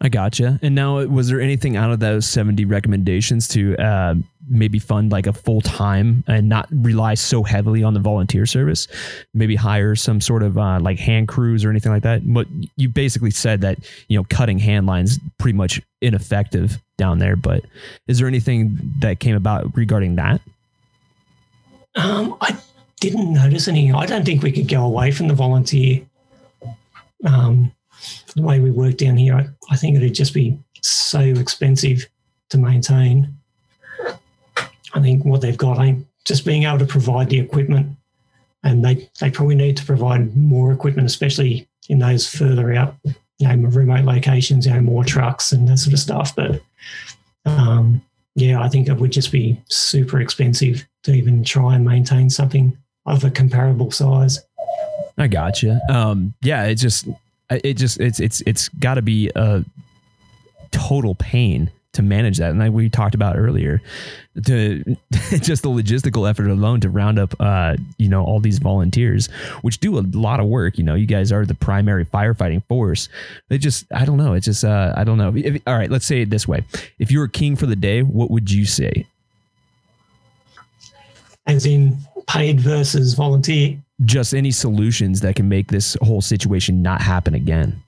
I gotcha. And now, was there anything out of those 70 recommendations to uh, maybe fund like a full time and not rely so heavily on the volunteer service? Maybe hire some sort of uh, like hand crews or anything like that? But you basically said that, you know, cutting hand lines pretty much ineffective down there. But is there anything that came about regarding that? Um, I didn't notice any. I don't think we could go away from the volunteer um, the way we work down here, I, I think it'd just be so expensive to maintain. I think what they've got, I just being able to provide the equipment, and they, they probably need to provide more equipment, especially in those further out, you know, remote locations, you know, more trucks and that sort of stuff. But um, yeah, I think it would just be super expensive to even try and maintain something of a comparable size. I gotcha. Um, yeah, it just it just it's it's it's got to be a total pain to manage that. And like we talked about earlier, to just the logistical effort alone to round up, uh, you know, all these volunteers, which do a lot of work. You know, you guys are the primary firefighting force. It just, I don't know. It's just, uh, I don't know. If, all right, let's say it this way: If you were king for the day, what would you say? As in paid versus volunteer. Just any solutions that can make this whole situation not happen again.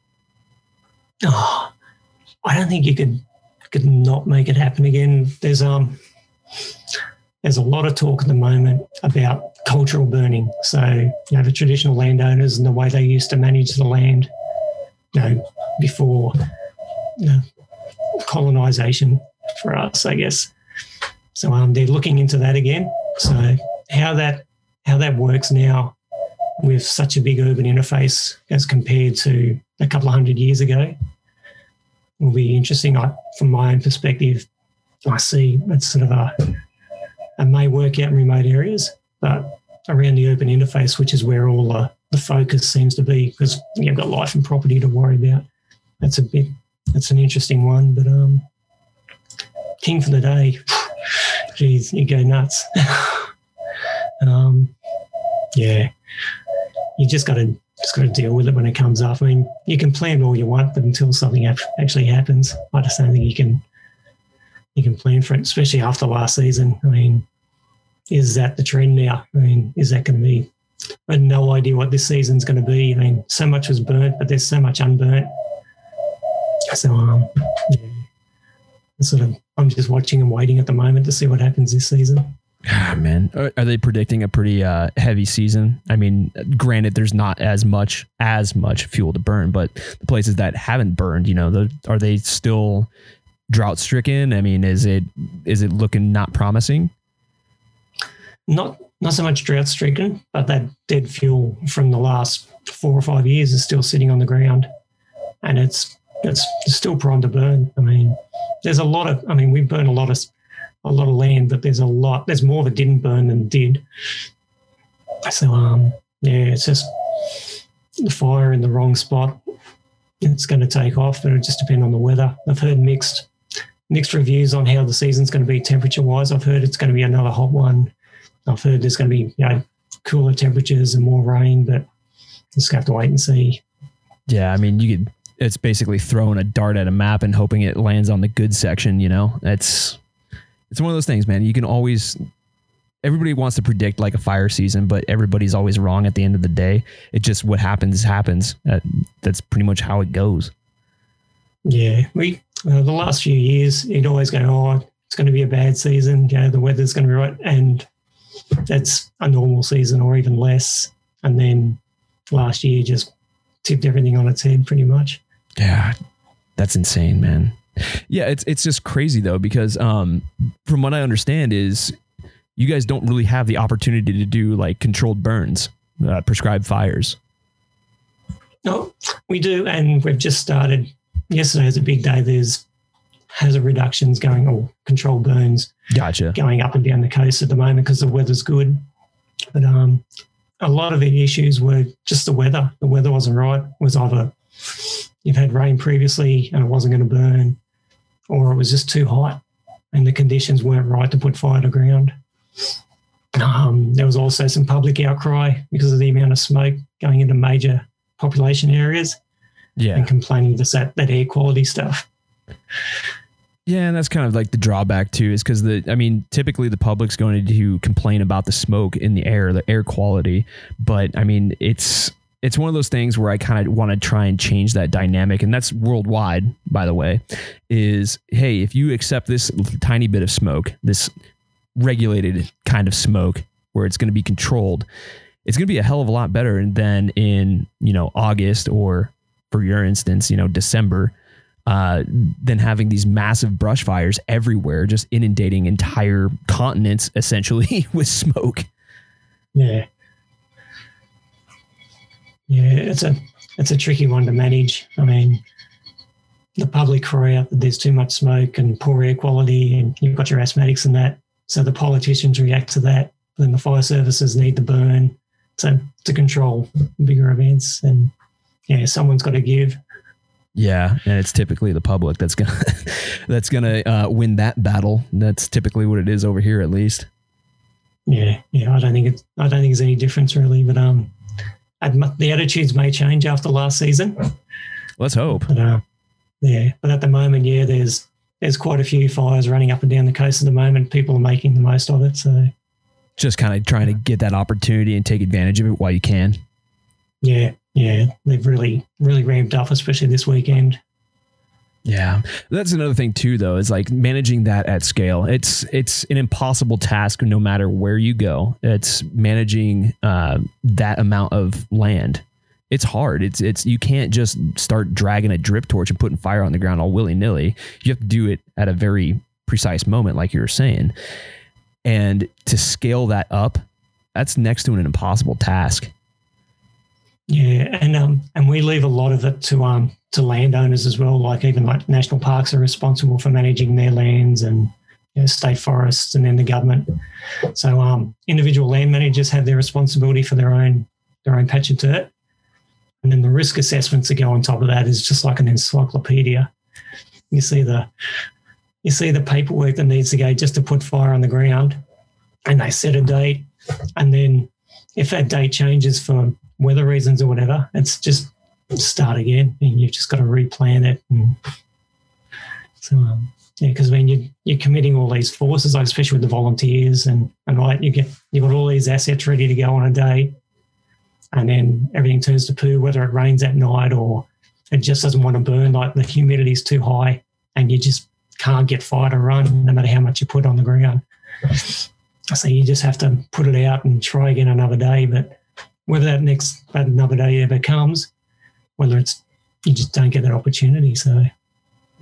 Oh, I don't think you could could not make it happen again. There's um there's a lot of talk at the moment about cultural burning. So, you know, the traditional landowners and the way they used to manage the land, you know, before you know, colonization for us, I guess. So um, they're looking into that again. So how that how that works now with such a big urban interface as compared to a couple of hundred years ago will be interesting. I, from my own perspective, I see it's sort of a it may work out in remote areas, but around the open interface, which is where all the, the focus seems to be, because you've got life and property to worry about. That's a bit that's an interesting one, but um, king for the day, geez, you go nuts. um, yeah, you just got to just got to deal with it when it comes up. I mean, you can plan all you want, but until something actually happens, I just don't think you can you can plan for it, especially after last season. I mean, is that the trend now? I mean, is that going to be? I had no idea what this season's going to be. I mean, so much was burnt, but there's so much unburnt. So, um, yeah, sort of, I'm just watching and waiting at the moment to see what happens this season. Ah, man, are, are they predicting a pretty uh, heavy season? I mean, granted, there's not as much as much fuel to burn, but the places that haven't burned, you know, the, are they still drought stricken? I mean, is it is it looking not promising? Not not so much drought stricken, but that dead fuel from the last four or five years is still sitting on the ground, and it's it's still primed to burn. I mean, there's a lot of. I mean, we burn a lot of a lot of land, but there's a lot. There's more that didn't burn than did. So um, yeah, it's just the fire in the wrong spot. It's going to take off, but it just depends on the weather. I've heard mixed mixed reviews on how the season's going to be temperature wise. I've heard it's going to be another hot one. I've heard there's going to be you know cooler temperatures and more rain, but just have to wait and see. Yeah, I mean, you could. It's basically throwing a dart at a map and hoping it lands on the good section. You know, it's it's one of those things, man. You can always everybody wants to predict like a fire season, but everybody's always wrong at the end of the day. It just what happens happens. that's pretty much how it goes. Yeah, we uh, the last few years it always go, oh, it's going to be a bad season. You know, the weather's going to be right, and that's a normal season or even less. And then last year just tipped everything on its head, pretty much. Yeah, that's insane, man. Yeah, it's it's just crazy though because um, from what I understand is you guys don't really have the opportunity to do like controlled burns, uh, prescribed fires. No, we do, and we've just started. Yesterday is a big day. There's hazard reductions going or controlled burns. Gotcha. Going up and down the coast at the moment because the weather's good, but um, a lot of the issues were just the weather. The weather wasn't right. It was either you've had rain previously and it wasn't going to burn, or it was just too hot and the conditions weren't right to put fire to ground. Um, there was also some public outcry because of the amount of smoke going into major population areas yeah. and complaining just that, that air quality stuff. Yeah, and that's kind of like the drawback too, is because the I mean, typically the public's going to complain about the smoke in the air, the air quality, but I mean, it's it's one of those things where I kind of want to try and change that dynamic, and that's worldwide, by the way. Is hey, if you accept this tiny bit of smoke, this regulated kind of smoke, where it's going to be controlled, it's going to be a hell of a lot better than in you know August or, for your instance, you know December. Uh, than having these massive brush fires everywhere, just inundating entire continents essentially with smoke. Yeah, yeah, it's a it's a tricky one to manage. I mean, the public cry out that there's too much smoke and poor air quality, and you've got your asthmatics and that. So the politicians react to that. Then the fire services need to burn to to control bigger events, and yeah, someone's got to give. Yeah, and it's typically the public that's gonna that's gonna uh, win that battle. That's typically what it is over here, at least. Yeah, yeah. I don't think it's I don't think there's any difference really, but um, the attitudes may change after last season. Let's hope. But uh, yeah, but at the moment, yeah, there's there's quite a few fires running up and down the coast at the moment. People are making the most of it, so just kind of trying to get that opportunity and take advantage of it while you can. Yeah, yeah, they've really, really ramped up, especially this weekend. Yeah, that's another thing too, though, is like managing that at scale. It's it's an impossible task, no matter where you go. It's managing uh, that amount of land. It's hard. It's it's you can't just start dragging a drip torch and putting fire on the ground all willy nilly. You have to do it at a very precise moment, like you were saying, and to scale that up, that's next to an impossible task. Yeah, and um, and we leave a lot of it to um to landowners as well. Like even like national parks are responsible for managing their lands and you know, state forests, and then the government. So um, individual land managers have their responsibility for their own their own patch of dirt, and then the risk assessments that go on top of that is just like an encyclopedia. You see the you see the paperwork that needs to go just to put fire on the ground, and they set a date, and then if that date changes for weather reasons or whatever. It's just start again, and you've just got to replan it. And so, um, yeah, because when you, you're committing all these forces, like especially with the volunteers, and and right, you get you've got all these assets ready to go on a day, and then everything turns to poo, whether it rains at night or it just doesn't want to burn, like the humidity is too high, and you just can't get fire to run, no matter how much you put on the ground. So you just have to put it out and try again another day, but whether that next that another day ever comes, whether it's you just don't get that opportunity. So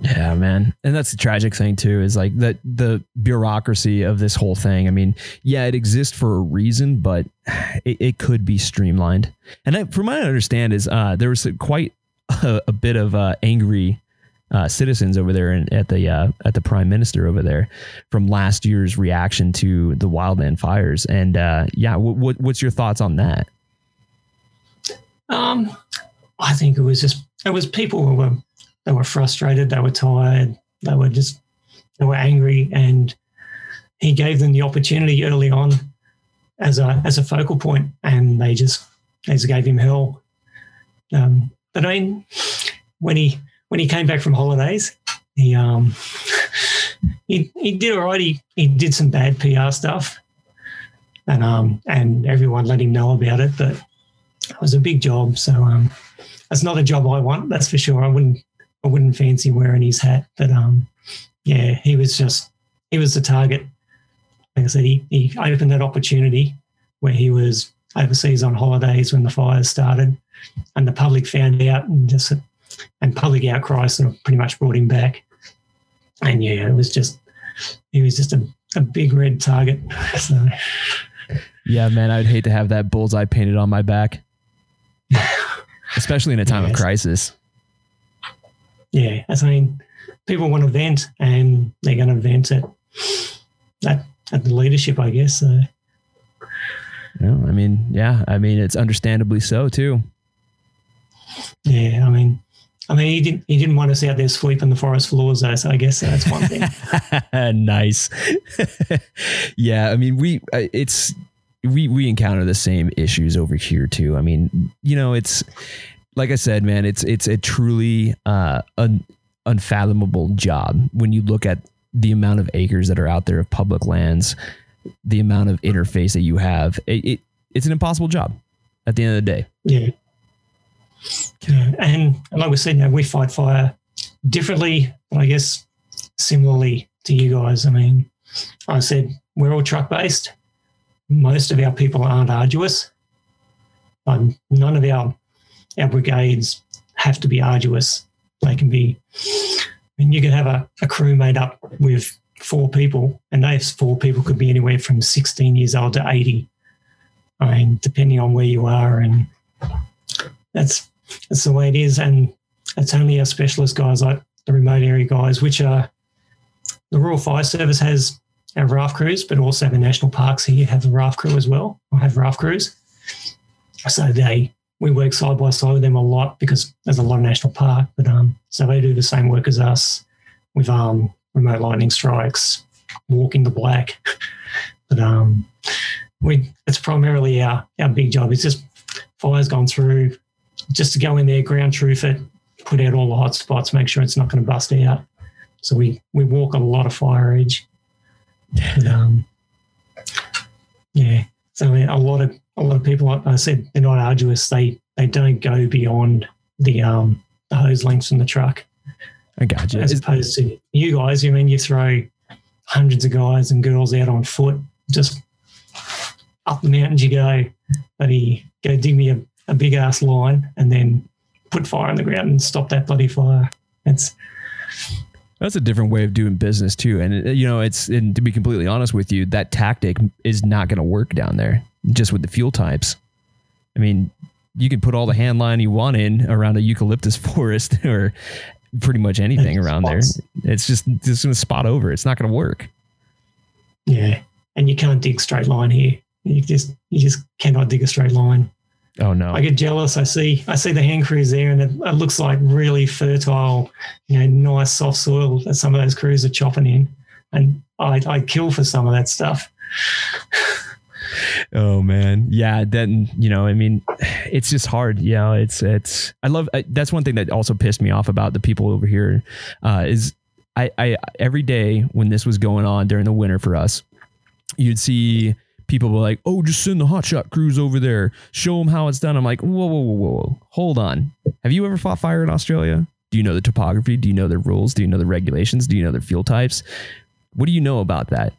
yeah, man. And that's the tragic thing too, is like that the bureaucracy of this whole thing. I mean, yeah, it exists for a reason, but it, it could be streamlined. And I, from I understand is uh, there was quite a, a bit of uh, angry uh, citizens over there in, at the uh, at the prime minister over there from last year's reaction to the wildland fires. And uh, yeah, what's your thoughts on that? Um, I think it was just it was people who were they were frustrated, they were tired, they were just they were angry, and he gave them the opportunity early on as a as a focal point, and they just they just gave him hell. Um, but I mean, when he when he came back from holidays, he um he he did alright. He, he did some bad PR stuff, and um and everyone let him know about it, but it was a big job. So um, that's not a job I want. That's for sure. I wouldn't I wouldn't fancy wearing his hat. But um, yeah, he was just he was the target. Like I said, he, he opened that opportunity where he was overseas on holidays when the fires started, and the public found out and just and public outcry sort of pretty much brought him back. And yeah, it was just he was just a, a big red target. So yeah, man, I'd hate to have that bullseye painted on my back. Especially in a time yes. of crisis. Yeah, I mean, people want to vent, and they're going to vent at at, at the leadership, I guess. So. Yeah, I mean, yeah, I mean, it's understandably so too. Yeah, I mean, I mean, he didn't he didn't want us out there sweeping the forest floors, though. So I guess that's one thing. nice. yeah, I mean, we it's we we encounter the same issues over here too. I mean, you know, it's like I said, man, it's it's a truly uh, un, unfathomable job when you look at the amount of acres that are out there of public lands, the amount of interface that you have. It, it it's an impossible job at the end of the day. Yeah. And like we said, you know, we fight fire differently, but I guess similarly to you guys. I mean, I said we're all truck based most of our people aren't arduous. Um, none of our our brigades have to be arduous. They can be. Mean, you could have a, a crew made up with four people, and those four people could be anywhere from 16 years old to 80. I mean, depending on where you are, and that's that's the way it is. And it's only our specialist guys, like the remote area guys, which are the Rural Fire Service has have raft crews, but also the national parks here have a raft crew as well, or have raft crews. So they we work side by side with them a lot because there's a lot of national park. But um, so they do the same work as us with um remote lightning strikes, walking the black. but um, we it's primarily our our big job. It's just fires gone through, just to go in there, ground truth it, put out all the hot spots, make sure it's not going to bust out. So we we walk a lot of fire edge. And, um, yeah. So a lot of a lot of people, like I said, they're not arduous. They they don't go beyond the um the hose lengths from the truck. I got you. As opposed to you guys, I mean, you throw hundreds of guys and girls out on foot, just up the mountains you go. Buddy, go dig me a, a big ass line and then put fire on the ground and stop that bloody fire. It's That's a different way of doing business too, and uh, you know, it's and to be completely honest with you, that tactic is not going to work down there. Just with the fuel types, I mean, you can put all the hand line you want in around a eucalyptus forest or pretty much anything around there. It's just just going to spot over. It's not going to work. yeah, and you can't dig straight line here. You just you just cannot dig a straight line. Oh no! I get jealous. I see I see the hand crews there, and it, it looks like really fertile, you know, nice soft soil that some of those crews are chopping in, and I I kill for some of that stuff. Oh man, yeah. Then you know, I mean, it's just hard. You know, it's it's. I love. I, that's one thing that also pissed me off about the people over here, uh, is I I every day when this was going on during the winter for us, you'd see people were like, "Oh, just send the hotshot crews over there, show them how it's done." I'm like, "Whoa, whoa, whoa, whoa, hold on. Have you ever fought fire in Australia? Do you know the topography? Do you know the rules? Do you know the regulations? Do you know the fuel types? What do you know about that?"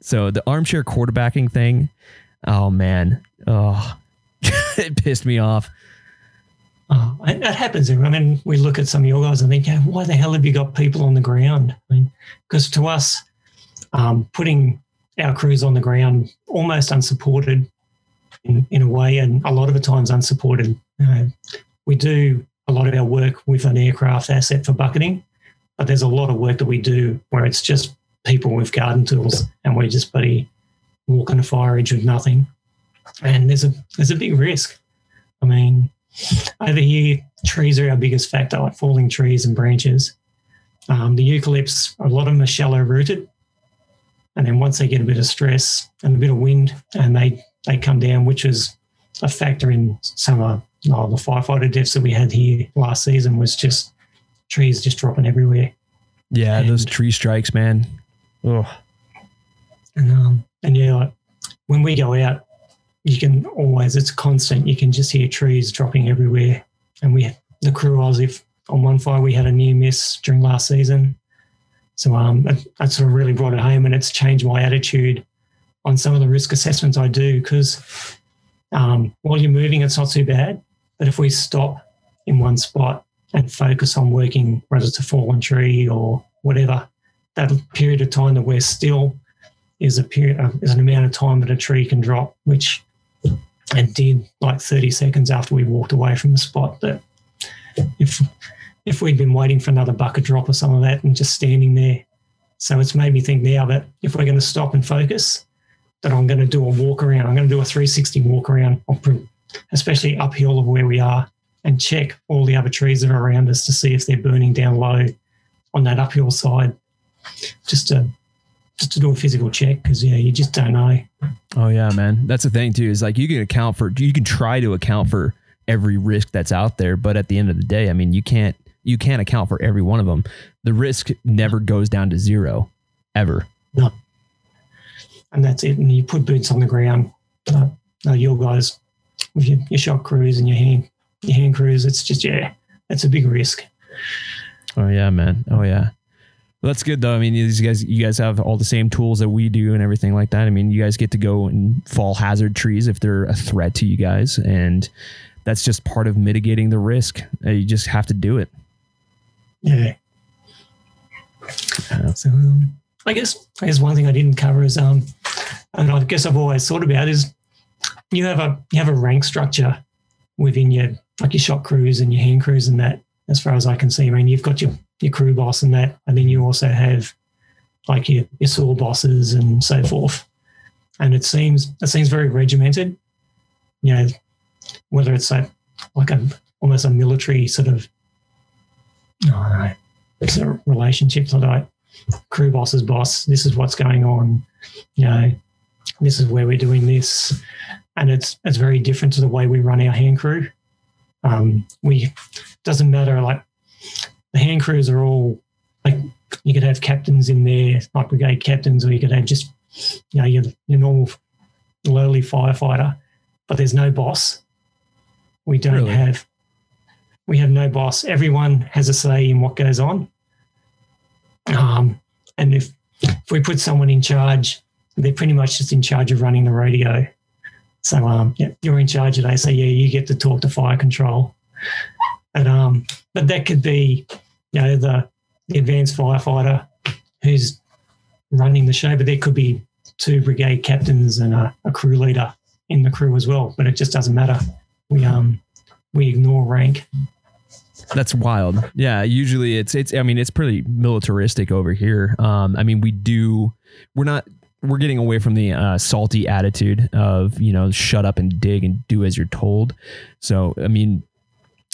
So the armchair quarterbacking thing, oh man, oh, it pissed me off. Oh, and that happens. I mean, we look at some of your guys and think, yeah, why the hell have you got people on the ground? I mean, because to us, um, putting our crews on the ground almost unsupported in, in a way, and a lot of the times unsupported. Uh, we do a lot of our work with an aircraft asset for bucketing, but there's a lot of work that we do where it's just people with garden tools and we're just buddy walking a fire edge with nothing. And there's a there's a big risk. I mean, over here, trees are our biggest factor, like falling trees and branches. Um, the eucalypts, a lot of them are shallow rooted. And then once they get a bit of stress and a bit of wind and they, they come down, which is a factor in some of oh, the firefighter deaths that we had here last season was just trees just dropping everywhere. Yeah, those tree strikes, man. Oh, And um, and yeah, like when we go out, you can always it's constant. You can just hear trees dropping everywhere. And we the crew was if on one fire we had a near miss during last season. So um, that, sort of really brought it home, and it's changed my attitude on some of the risk assessments I do because um, while you're moving, it's not too bad. But if we stop in one spot and focus on working, whether it's a fallen tree or whatever, that period of time that we're still is a period uh, is an amount of time that a tree can drop, which it did like 30 seconds after we walked away from the spot. That if if we'd been waiting for another bucket drop or some of that and just standing there, so it's made me think now that if we're going to stop and focus, that I'm going to do a walk around. I'm going to do a 360 walk around, especially uphill of where we are, and check all the other trees that are around us to see if they're burning down low on that uphill side, just to just to do a physical check because yeah, you just don't know. oh yeah, man. That's the thing too. Is like you can account for, you can try to account for every risk that's out there, but at the end of the day, I mean, you can't, you can't account for every one of them. The risk never goes down to zero, ever. No. And that's it. And you put boots on the ground. Uh, uh, your guys with your, your shot crews and your hand your hand crews. It's just yeah, it's a big risk. Oh yeah, man. Oh yeah. Well, that's good though. I mean, these guys, you guys have all the same tools that we do and everything like that. I mean, you guys get to go and fall hazard trees if they're a threat to you guys, and that's just part of mitigating the risk. Uh, You just have to do it. Yeah. Yeah. So um, I guess I guess one thing I didn't cover is um, and I guess I've always thought about is you have a you have a rank structure within your like your shot crews and your hand crews and that. As far as I can see, I mean, you've got your your crew boss and that, and then you also have like your your saw bosses and so forth. And it seems it seems very regimented. You know, whether it's a, like a almost a military sort of, I don't know, it's a relationship like crew boss's boss. This is what's going on. You know, this is where we're doing this, and it's it's very different to the way we run our hand crew. Um, we doesn't matter like the hand crews are all like you could have captains in there, like brigade captains, or you could have just you know your, your normal lowly firefighter, but there's no boss. We don't really? have we have no boss. Everyone has a say in what goes on. Um, and if if we put someone in charge, they're pretty much just in charge of running the radio. So um, yeah, you're in charge today. So yeah, you get to talk to fire control. But um, but that could be, you know, the, the advanced firefighter who's running the show. But there could be two brigade captains and a, a crew leader in the crew as well. But it just doesn't matter. We um we ignore rank. That's wild. Yeah, usually it's it's I mean it's pretty militaristic over here. Um I mean we do we're not we're getting away from the uh, salty attitude of you know shut up and dig and do as you're told. So I mean,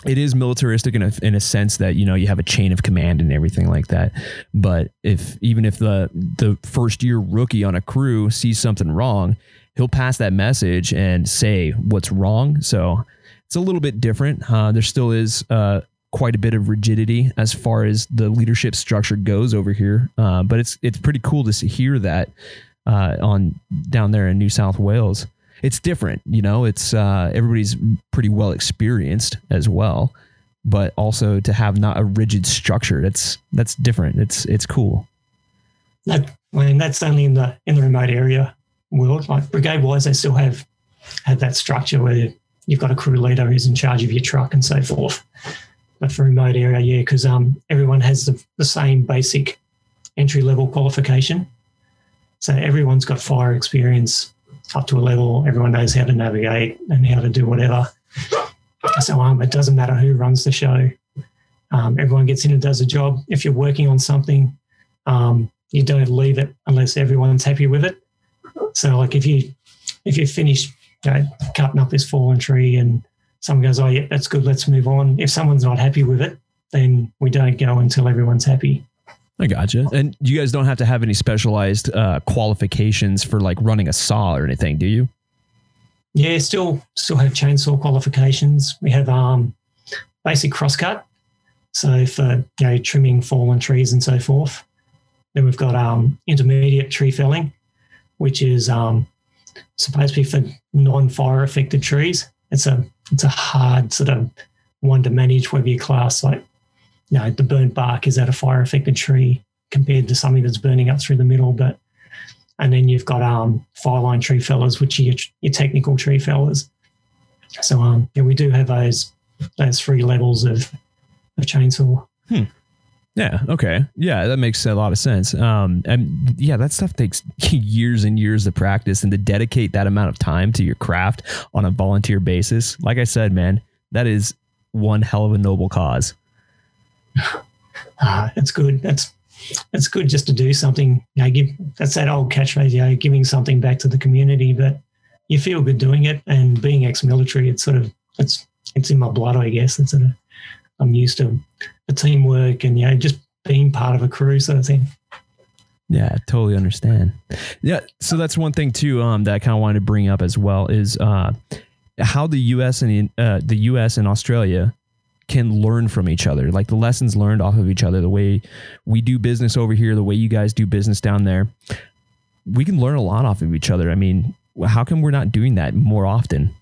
it is militaristic in a in a sense that you know you have a chain of command and everything like that. But if even if the the first year rookie on a crew sees something wrong, he'll pass that message and say what's wrong. So it's a little bit different. Uh, there still is uh, quite a bit of rigidity as far as the leadership structure goes over here, uh, but it's it's pretty cool to hear that uh, on down there in New South Wales. It's different, you know. It's uh, everybody's pretty well experienced as well, but also to have not a rigid structure. That's that's different. It's it's cool. That I mean, that's only in the in the remote area world. Like brigade wise, they still have have that structure where you've got a crew leader who's in charge of your truck and so forth. But for remote area, yeah, because um, everyone has the, the same basic entry level qualification. So everyone's got fire experience up to a level. Everyone knows how to navigate and how to do whatever. So um, it doesn't matter who runs the show. Um, everyone gets in and does a job. If you're working on something, um, you don't leave it unless everyone's happy with it. So like if you if you finish you know, cutting up this fallen tree and someone goes, "Oh yeah, that's good, let's move on." If someone's not happy with it, then we don't go until everyone's happy. I gotcha. And you guys don't have to have any specialized uh, qualifications for like running a saw or anything, do you? Yeah, still still have chainsaw qualifications. We have um, basic crosscut, so for you know trimming fallen trees and so forth. Then we've got um, intermediate tree felling, which is um, supposed to be for non-fire affected trees. It's a it's a hard sort of one to manage whether you class like you know, the burnt bark is at a fire affected tree compared to something that's burning up through the middle. But and then you've got um, fireline tree fellers, which are your, your technical tree fellers. So um, yeah, we do have those those three levels of of chainsaw. Hmm. Yeah. Okay. Yeah, that makes a lot of sense. Um, and yeah, that stuff takes years and years of practice, and to dedicate that amount of time to your craft on a volunteer basis, like I said, man, that is one hell of a noble cause uh, it's good. That's it's good just to do something. You know, give that's that old catchphrase, you know, giving something back to the community. But you feel good doing it, and being ex-military, it's sort of it's it's in my blood, I guess. It's sort of I'm used to the teamwork and you know just being part of a crew sort of thing. Yeah, totally understand. Yeah, so that's one thing too um, that I kind of wanted to bring up as well is uh, how the U.S. and uh, the U.S. and Australia can learn from each other, like the lessons learned off of each other, the way we do business over here, the way you guys do business down there. We can learn a lot off of each other. I mean, how come we're not doing that more often?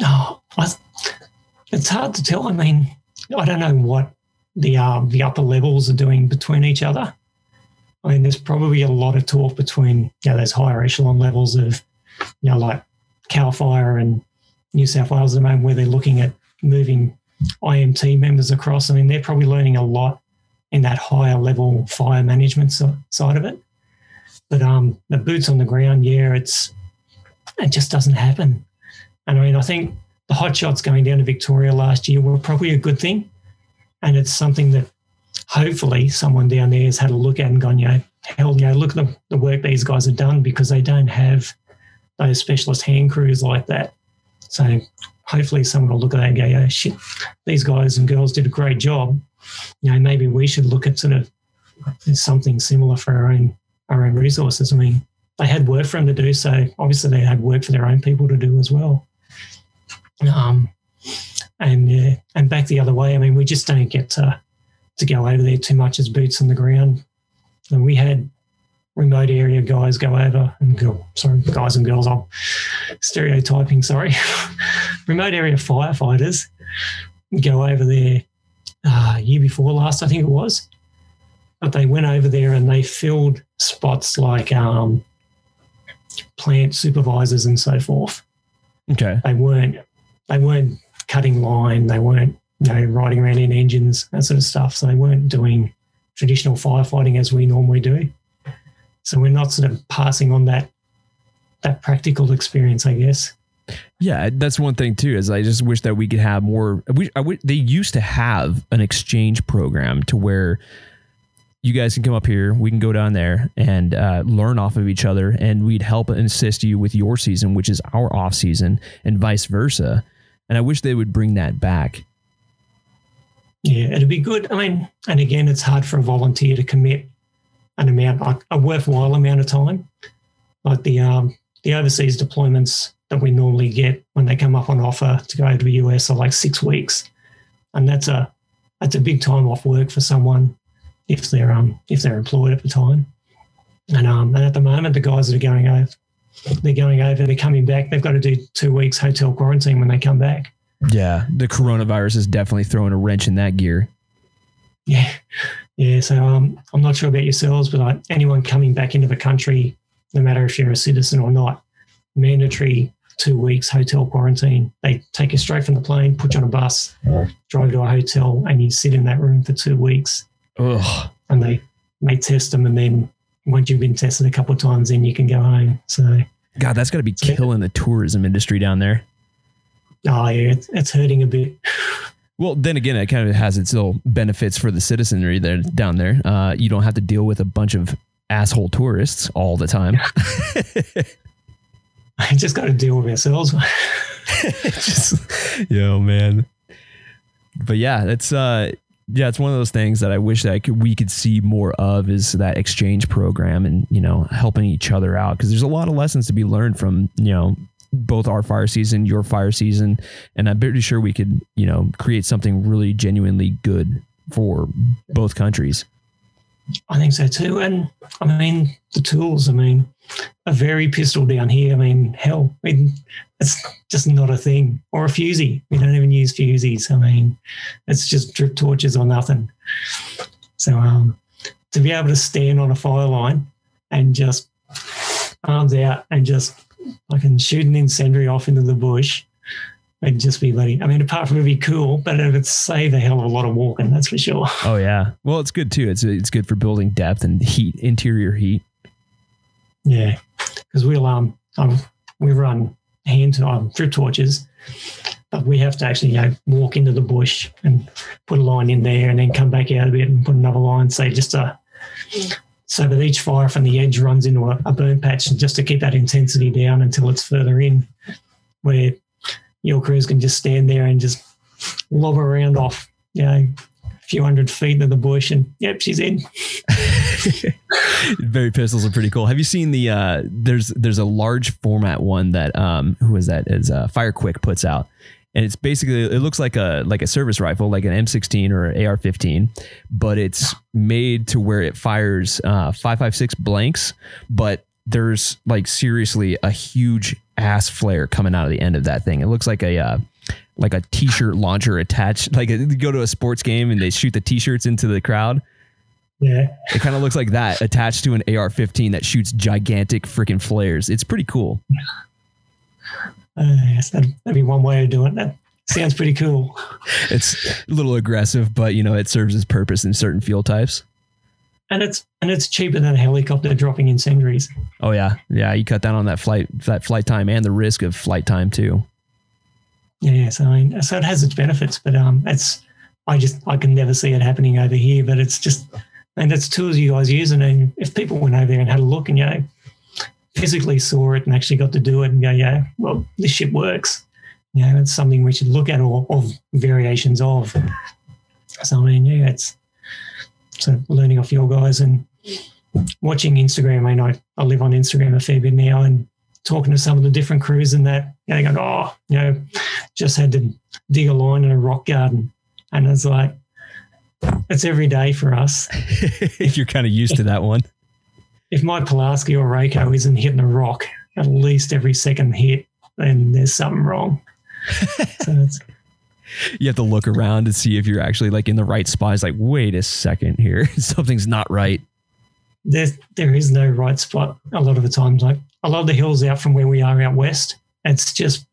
No, it's hard to tell. I mean, I don't know what the um, the upper levels are doing between each other. I mean, there's probably a lot of talk between you know those higher echelon levels of you know like Cal Fire and New South Wales at the moment, where they're looking at moving IMT members across. I mean, they're probably learning a lot in that higher level fire management so, side of it. But um, the boots on the ground, yeah, it's it just doesn't happen. And I mean, I think the hot shots going down to Victoria last year were probably a good thing, and it's something that hopefully someone down there has had a look at and gone, you know, hell, you know, look at the, the work these guys have done because they don't have those specialist hand crews like that. So hopefully someone will look at that and go, yeah, shit, these guys and girls did a great job. You know, maybe we should look at sort of something similar for our own our own resources. I mean, they had work for them to do, so obviously they had work for their own people to do as well. Um, and yeah, and back the other way. I mean, we just don't get to to go over there too much as boots on the ground. And we had remote area guys go over and go, sorry, guys and girls, I'm stereotyping, sorry. remote area firefighters go over there uh, year before last, I think it was. But they went over there and they filled spots like um, plant supervisors and so forth. Okay. They weren't they weren't cutting line, they weren't you know riding around in engines, that sort of stuff. So they weren't doing traditional firefighting as we normally do. So we're not sort of passing on that that practical experience, I guess. Yeah, that's one thing too. Is I just wish that we could have more. We, they used to have an exchange program to where you guys can come up here, we can go down there and uh, learn off of each other, and we'd help assist you with your season, which is our off season, and vice versa. And I wish they would bring that back. Yeah, it'd be good. I mean, and again, it's hard for a volunteer to commit an amount, like a worthwhile amount of time, like the um, the overseas deployments that we normally get when they come up on offer to go to the US are like six weeks, and that's a that's a big time off work for someone if they're um if they're employed at the time. And um and at the moment the guys that are going over they're going over, they're coming back, they've got to do two weeks hotel quarantine when they come back. Yeah. The coronavirus is definitely throwing a wrench in that gear. Yeah. Yeah. So um I'm not sure about yourselves, but like anyone coming back into the country, no matter if you're a citizen or not, mandatory two weeks hotel quarantine. They take you straight from the plane, put you on a bus, drive to a hotel, and you sit in that room for two weeks. Ugh. and they may test them, and then once you've been tested a couple of times, then you can go home. So, God, that's got to be killing the tourism industry down there. oh yeah, it's, it's hurting a bit. Well, then again, it kind of has its little benefits for the citizenry there down there. Uh, you don't have to deal with a bunch of asshole tourists all the time. I just got to deal with ourselves. just, yo, man. But yeah, it's uh, yeah, it's one of those things that I wish that I could, we could see more of is that exchange program and you know helping each other out because there's a lot of lessons to be learned from you know both our fire season, your fire season, and I'm pretty sure we could you know create something really genuinely good for both countries. I think so too. And I mean, the tools, I mean, a Very pistol down here. I mean, hell, I mean, it's just not a thing. Or a fusee. We don't even use fusees. I mean, it's just drip torches or nothing. So um, to be able to stand on a fire line and just arms out and just fucking shoot an incendiary off into the bush It'd just be bloody. I mean, apart from it'd be cool, but it would save a hell of a lot of walking. That's for sure. Oh yeah. Well, it's good too. It's it's good for building depth and heat, interior heat. Yeah, because we'll um, um we run hand um, drip torches, but we have to actually you know walk into the bush and put a line in there, and then come back out a bit and put another line. So just a so that each fire from the edge runs into a, a burn patch, and just to keep that intensity down until it's further in, where your crews can just stand there and just lob around off, you know, a few hundred feet into the bush, and yep, she's in. Very pistols are pretty cool. Have you seen the uh there's there's a large format one that um who is that is uh FireQuick puts out. And it's basically it looks like a like a service rifle, like an M16 or AR15, but it's made to where it fires uh 556 blanks, but there's like seriously a huge ass flare coming out of the end of that thing. It looks like a uh, like a t-shirt launcher attached. Like you go to a sports game and they shoot the t-shirts into the crowd. Yeah, It kind of looks like that attached to an AR-15 that shoots gigantic freaking flares. It's pretty cool. uh, yes, that'd, that'd be one way of doing it. That sounds pretty cool. It's a little aggressive, but you know it serves its purpose in certain fuel types. And it's and it's cheaper than a helicopter dropping incendiaries. Oh yeah, yeah. You cut down on that flight that flight time and the risk of flight time too. Yeah, so I mean, so it has its benefits, but um, it's I just I can never see it happening over here. But it's just and that's tools you guys use, and if people went over there and had a look and you know physically saw it and actually got to do it and go, yeah, well, this shit works. you know, it's something we should look at or, or variations of. So I mean, yeah, it's so learning off your guys and watching Instagram. I I, I live on Instagram a fair bit now and talking to some of the different crews and that, you know, they go, oh, you know, just had to dig a line in a rock garden. And it's like, it's every day for us. If you're kind of used to that one. If my Pulaski or rakehoe isn't hitting a rock at least every second hit, then there's something wrong. so it's, you have to look around to see if you're actually like in the right spot. It's like, wait a second here, something's not right. There, there is no right spot a lot of the times. Like a lot of the hills out from where we are out west, it's just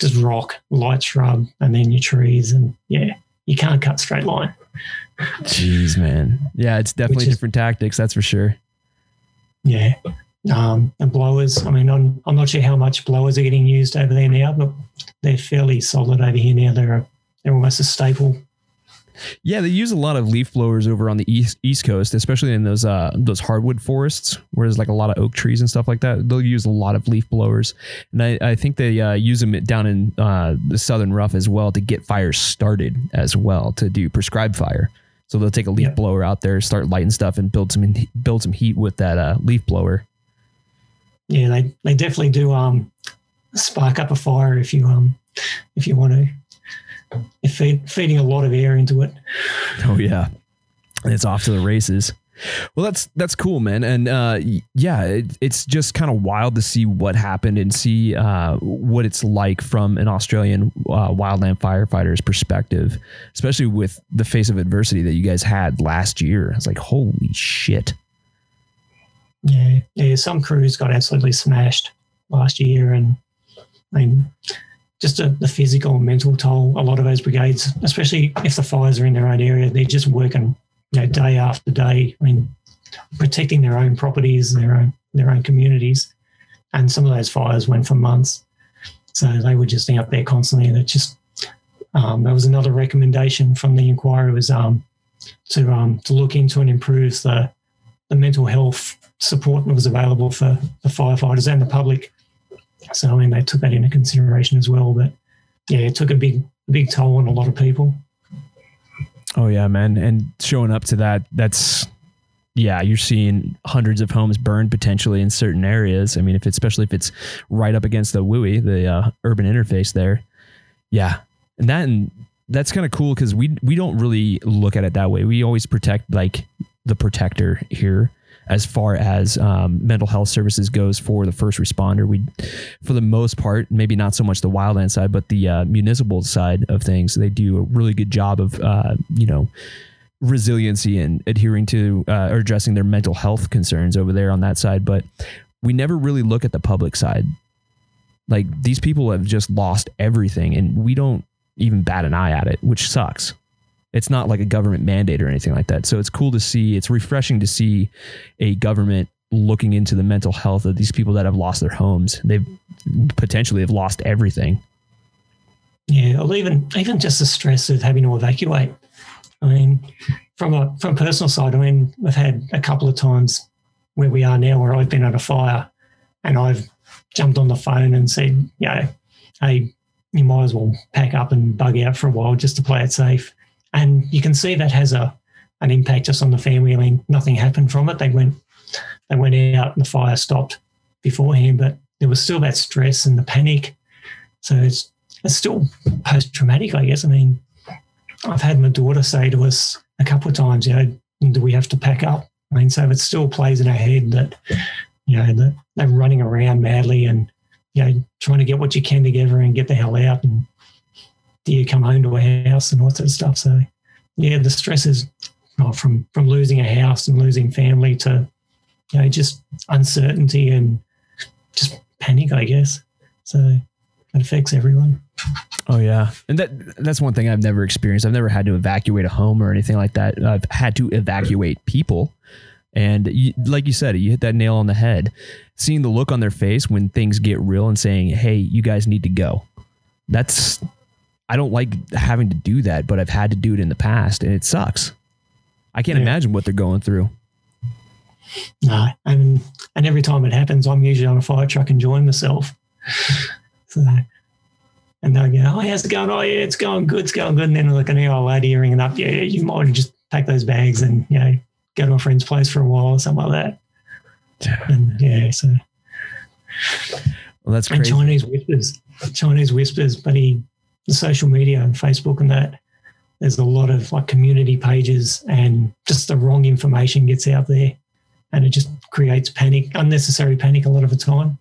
just rock, light shrub, and then your trees, and yeah, you can't cut straight line. Jeez, man. Yeah, it's definitely is, different tactics, that's for sure. Yeah. Um, and blowers, I mean, I'm, I'm not sure how much blowers are getting used over there now, but they're fairly solid over here now. They're, a, they're almost a staple. Yeah, they use a lot of leaf blowers over on the east east coast, especially in those uh, those hardwood forests where there's like a lot of oak trees and stuff like that. They'll use a lot of leaf blowers, and I, I think they uh, use them down in uh, the southern rough as well to get fires started as well to do prescribed fire. So they'll take a leaf blower out there, start lighting stuff, and build some build some heat with that uh, leaf blower. Yeah, they they definitely do um, spark up a fire if you um if you want to. You're feed, feeding a lot of air into it. Oh yeah, and it's off to the races. Well, that's that's cool, man, and uh, yeah, it, it's just kind of wild to see what happened and see uh, what it's like from an Australian uh, wildland firefighter's perspective, especially with the face of adversity that you guys had last year. It's like holy shit. Yeah, yeah. Some crews got absolutely smashed last year, and I mean, just a, the physical and mental toll. A lot of those brigades, especially if the fires are in their own area, they're just working you know, day after day. I mean, protecting their own properties, their own their own communities, and some of those fires went for months. So they were just out there constantly. And it just um, that was another recommendation from the inquiry was um, to um, to look into and improve the the mental health support that was available for the firefighters and the public. So I mean they took that into consideration as well. But yeah, it took a big big toll on a lot of people. Oh yeah, man. And showing up to that, that's yeah, you're seeing hundreds of homes burned potentially in certain areas. I mean, if it's, especially if it's right up against the WUI, the uh, urban interface there. Yeah. And that and that's kind of cool because we we don't really look at it that way. We always protect like the protector here as far as um, mental health services goes for the first responder. We, for the most part, maybe not so much the wildland side, but the uh, municipal side of things, they do a really good job of, uh, you know, resiliency and adhering to uh, or addressing their mental health concerns over there on that side. But we never really look at the public side. Like these people have just lost everything, and we don't even bat an eye at it, which sucks. It's not like a government mandate or anything like that. So it's cool to see. It's refreshing to see a government looking into the mental health of these people that have lost their homes. They've potentially have lost everything. Yeah, or even even just the stress of having to evacuate. I mean, from a from a personal side, I mean, we've had a couple of times where we are now where I've been at a fire and I've jumped on the phone and said, you know, hey, you might as well pack up and bug out for a while just to play it safe. And you can see that has a an impact just on the mean, nothing happened from it. They went they went out and the fire stopped beforehand, but there was still that stress and the panic. So it's it's still post traumatic, I guess. I mean, I've had my daughter say to us a couple of times, you know, do we have to pack up? I mean, so it still plays in her head that, you know, that they're running around madly and, you know, trying to get what you can together and get the hell out and do you come home to a house and all that sort of stuff. So yeah, the stresses oh, from from losing a house and losing family to you know just uncertainty and just panic, I guess. So it affects everyone. Oh yeah, and that that's one thing I've never experienced. I've never had to evacuate a home or anything like that. I've had to evacuate people, and you, like you said, you hit that nail on the head. Seeing the look on their face when things get real and saying, "Hey, you guys need to go." That's I don't like having to do that, but I've had to do it in the past and it sucks. I can't yeah. imagine what they're going through. No, and and every time it happens, I'm usually on a fire truck enjoying myself. So And they'll go, oh, how's it going? Oh, yeah, it's going good. It's going good. And then like an hour later, ringing up, yeah, you might just take those bags and, you know, go to a friend's place for a while or something like that. And yeah, so. Well, that's And. Chinese whispers, Chinese whispers, but he, the social media and Facebook and that, there's a lot of like community pages and just the wrong information gets out there and it just creates panic, unnecessary panic a lot of the time,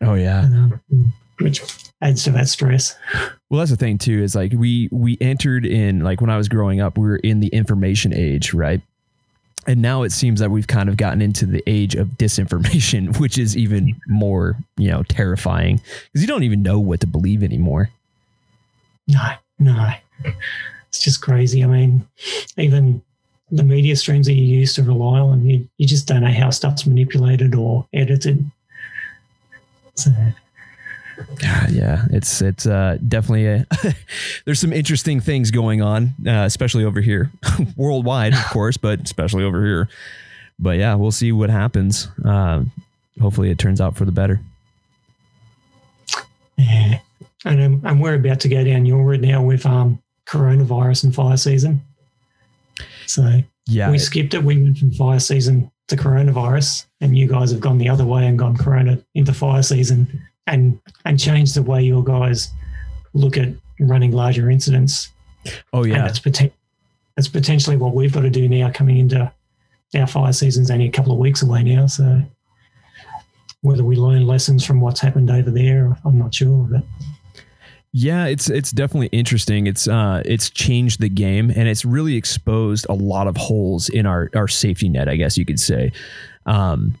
Oh yeah. and, um, which adds to that stress. Well, that's the thing too. Is like we we entered in like when I was growing up, we were in the information age, right? And now it seems that we've kind of gotten into the age of disinformation, which is even more you know terrifying because you don't even know what to believe anymore. No, no. It's just crazy. I mean, even the media streams that you used to rely on, you, you just don't know how stuff's manipulated or edited. So, Yeah, yeah, it's it's uh, definitely a, there's some interesting things going on, uh, especially over here, worldwide, of course, but especially over here. But yeah, we'll see what happens. Uh, hopefully, it turns out for the better. yeah. And, and we're about to go down your route now with um, coronavirus and fire season. So Yeah, we skipped it. We went from fire season to coronavirus, and you guys have gone the other way and gone corona into fire season and and changed the way your guys look at running larger incidents. oh And yeah, that's, poten- that's potentially what we've got to do now coming into our fire season's only a couple of weeks away now. So whether we learn lessons from what's happened over there, I'm not sure. But Yeah, it's it's definitely interesting. It's uh it's changed the game and it's really exposed a lot of holes in our our safety net, I guess you could say. Um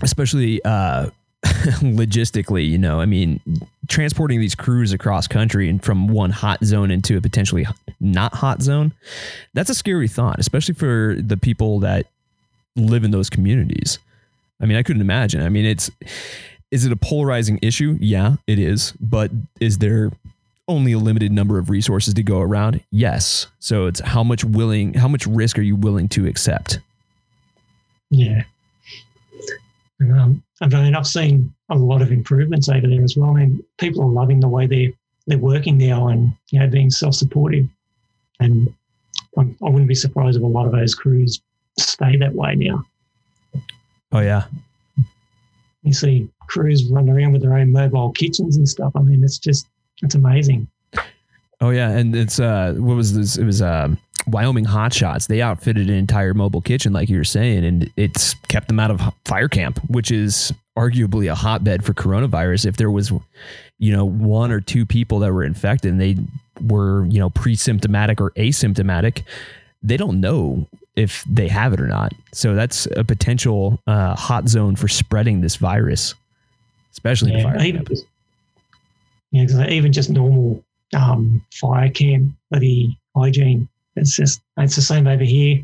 especially uh logistically, you know. I mean, transporting these crews across country and from one hot zone into a potentially not hot zone, that's a scary thought, especially for the people that live in those communities. I mean, I couldn't imagine. I mean, it's is it a polarizing issue? Yeah, it is. But is there only a limited number of resources to go around? Yes. So it's how much willing, how much risk are you willing to accept? yeah. And, um, I mean, I've seen a lot of improvements over there as well. I mean, people are loving the way they're they're working now and you know being self supportive. And I'm, I wouldn't be surprised if a lot of those crews stay that way now. Oh yeah. You see crews running around with their own mobile kitchens and stuff. I mean, it's just it's amazing. Oh yeah, and it's uh, what was this? It was um, Wyoming Hot Shots. They outfitted an entire mobile kitchen, like you were saying, and it's kept them out of fire camp, which is arguably a hotbed for coronavirus. If there was, you know, one or two people that were infected, and they were, you know, pre-symptomatic or asymptomatic, they don't know if they have it or not. So that's a potential uh, hot zone for spreading this virus, especially Yeah, fire even just, yeah, 'cause even just normal um, fire camp, bloody hygiene. It's just it's the same over here.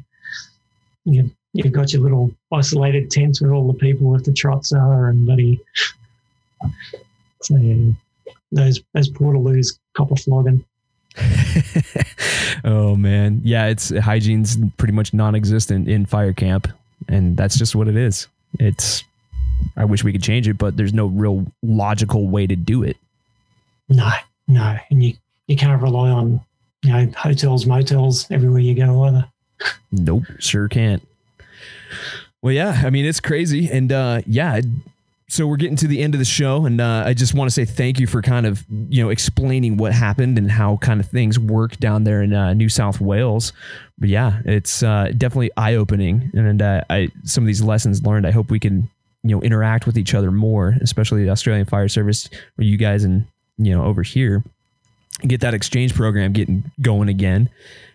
You you've got your little isolated tents where all the people with the trots are, and bloody. So yeah, those those portaloos copper flogging. oh man, yeah, it's hygiene's pretty much non-existent in fire camp, and that's just what it is. It's. I wish we could change it, but there's no real logical way to do it. No, no, and you you can't rely on you know hotels, motels everywhere you go either. Nope, sure can't. Well, yeah, I mean it's crazy, and uh, yeah. So we're getting to the end of the show, and uh, I just want to say thank you for kind of you know explaining what happened and how kind of things work down there in uh, New South Wales. But yeah, it's uh, definitely eye opening, and uh, I some of these lessons learned. I hope we can you know interact with each other more, especially the Australian Fire Service, or you guys, and you know over here, get that exchange program getting going again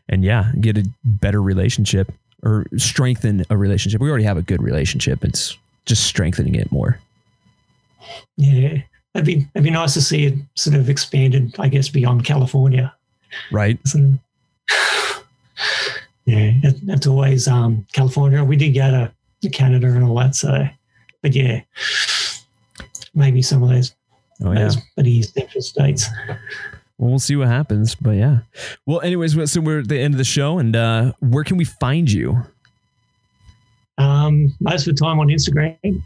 and yeah, get a better relationship or strengthen a relationship. We already have a good relationship. It's just strengthening it more. Yeah, it'd be it'd be nice to see it sort of expanded, I guess, beyond California. Right. Sort of. Yeah, it, it's always um, California. We did go to, to Canada and all that, so but yeah, maybe some of those Oh yeah. those bloody central states. Well, we'll see what happens. But yeah. Well, anyways, so we're at the end of the show, and uh, where can we find you? Um, most of the time on Instagram,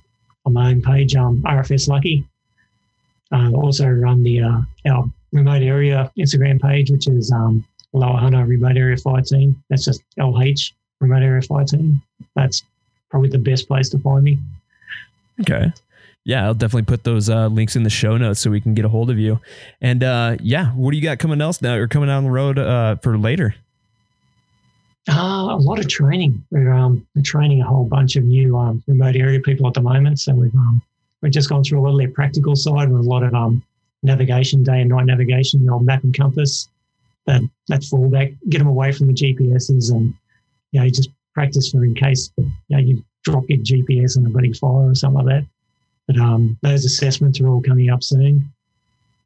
on my own page, um, RFS Lucky, uh, also run the uh, our remote area Instagram page, which is um, Lower Hunter Remote Area Fire Team. That's just LH Remote Area Fire Team. That's probably the best place to find me. Okay. Yeah, I'll definitely put those uh, links in the show notes so we can get a hold of you. And uh, yeah, what do you got coming else now You're coming down the road uh, for later? Uh, a lot of training. We're, um, we're training a whole bunch of new um, remote area people at the moment. So we've um, we've just gone through a lot of their practical side with a lot of um, navigation, day and night navigation, old map and compass. That that fallback, get them away from the GPSs, and you know, just practice for in case you know you drop your GPS on a bloody fire or something like that. But um, those assessments are all coming up soon,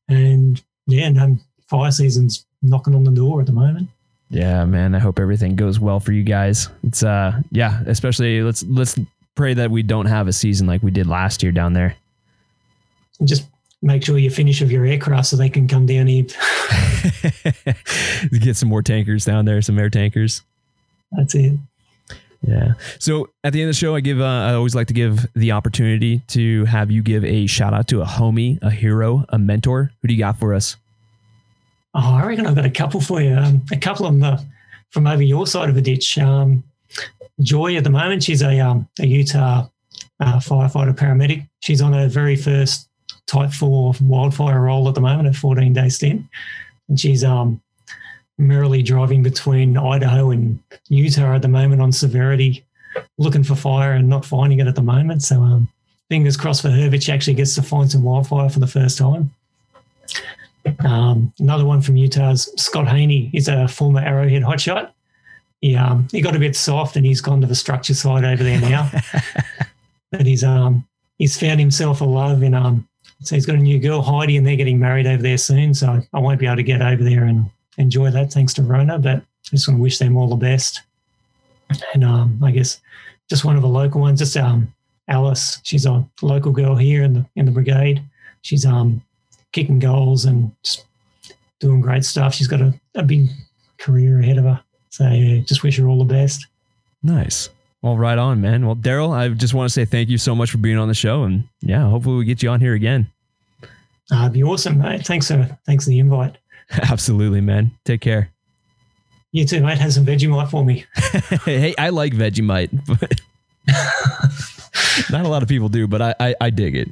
and yeah, and um, fire season's knocking on the door at the moment. Yeah, man. I hope everything goes well for you guys. It's uh, yeah. Especially let's let's pray that we don't have a season like we did last year down there. Just make sure you finish of your aircraft so they can come down here. Get some more tankers down there, some air tankers. That's it. Yeah. So at the end of the show, I give uh, I always like to give the opportunity to have you give a shout out to a homie, a hero, a mentor. Who do you got for us? Oh, I reckon I've got a couple for you. Um, a couple of them uh, from over your side of the ditch. Um, Joy at the moment, she's a, um, a Utah uh, firefighter paramedic. She's on her very first Type 4 wildfire role at the moment, a 14 day stint. And she's um, merrily driving between Idaho and Utah at the moment on severity, looking for fire and not finding it at the moment. So um, fingers crossed for her that she actually gets to find some wildfire for the first time. Um, another one from Utah's Scott Haney. He's a former Arrowhead hotshot. He, um, he got a bit soft and he's gone to the structure side over there now. but he's um he's found himself a love in um so he's got a new girl Heidi and they're getting married over there soon. So I won't be able to get over there and enjoy that thanks to Rona, but I just want to wish them all the best. And um, I guess just one of the local ones, just um, Alice. She's a local girl here in the in the brigade. She's um kicking goals and just doing great stuff. She's got a, a big career ahead of her. So yeah, just wish her all the best. Nice. Well, right on, man. Well, Darryl, I just want to say thank you so much for being on the show, and yeah, hopefully we get you on here again. Uh, it'd be awesome, mate. Thanks for thanks for the invite. Absolutely, man. Take care. You too, mate. Have some Vegemite for me. hey, I like Vegemite, but not a lot of people do, but I, I, I dig it.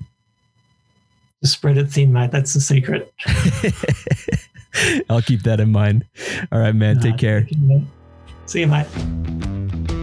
Just spread it thin, mate. That's the secret. I'll keep that in mind. All right, man. Take care. See you, mate.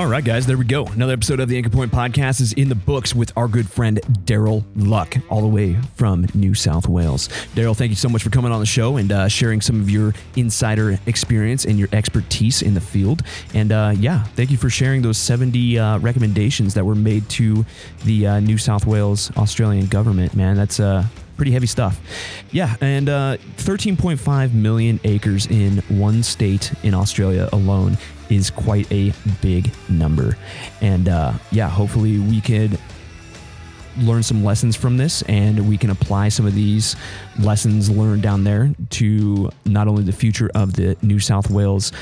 All right, guys, there we go. Another episode of the Anchor Point Podcast is in the books with our good friend Darryl Luck, all the way from New South Wales. Darryl, thank you so much for coming on the show and uh, sharing some of your insider experience and your expertise in the field. And uh, yeah, thank you for sharing those 70 uh, recommendations that were made to the uh, New South Wales Australian government. Man, that's uh, pretty heavy stuff. Yeah, and uh, 13.5 million acres in one state in Australia alone is quite a big number. And uh, yeah, hopefully we could learn some lessons from this and we can apply some of these lessons learned down there to not only the future of the New South Wales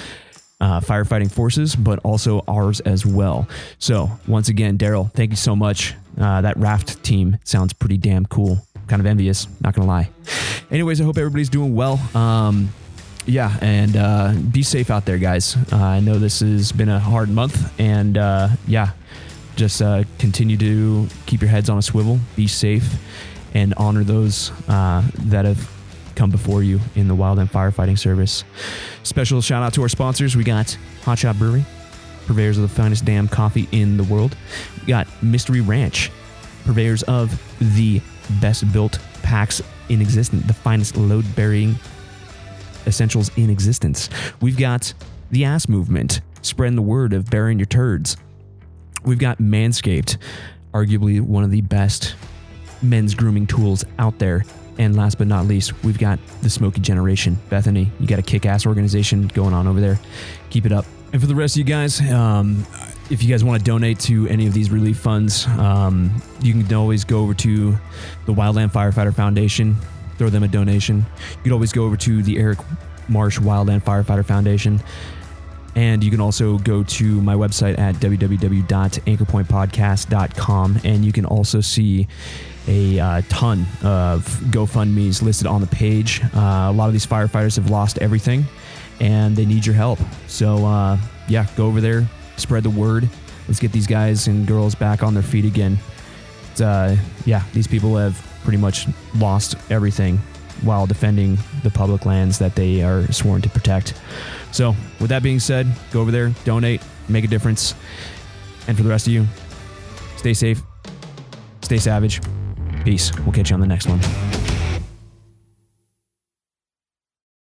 uh, firefighting forces, but also ours as well. So, once again, Darryl, thank you so much. Uh, that raft team sounds pretty damn cool. Kind of envious, not gonna lie. Anyways, I hope everybody's doing well. Um, yeah, and uh, be safe out there, guys. Uh, I know this has been a hard month, and uh, yeah, just uh, continue to keep your heads on a swivel, be safe, and honor those uh, that have come before you in the wildland firefighting service. Special shout out to our sponsors. We got Hot Shot Brewery, purveyors of the finest damn coffee in the world. We got Mystery Ranch, purveyors of the best built packs in existence, the finest load bearing essentials in existence. We've got the ass movement, spreading the word of burying your turds. We've got Manscaped, arguably one of the best men's grooming tools out there. And last but not least, we've got the Smokey Generation. Bethany, you got a kick ass organization going on over there. Keep it up. And for the rest of you guys, um, if you guys want to donate to any of these relief funds, um, you can always go over to the Wildland Firefighter Foundation throw them a donation. You could always go over to the Eric Marsh Wildland Firefighter Foundation And you can also go to my website at www.anchorpointpodcast.com. And you can also see a uh, ton of GoFundMe's listed on the page. Uh, a lot of these firefighters have lost everything and they need your help. So, uh, yeah, go over there, spread the word. Let's get these guys and girls back on their feet again. Uh, yeah, these people have pretty much lost everything while defending the public lands that they are sworn to protect. So, with that being said, go over there, donate, make a difference. And for the rest of you, stay safe, stay savage. Peace. We'll catch you on the next one.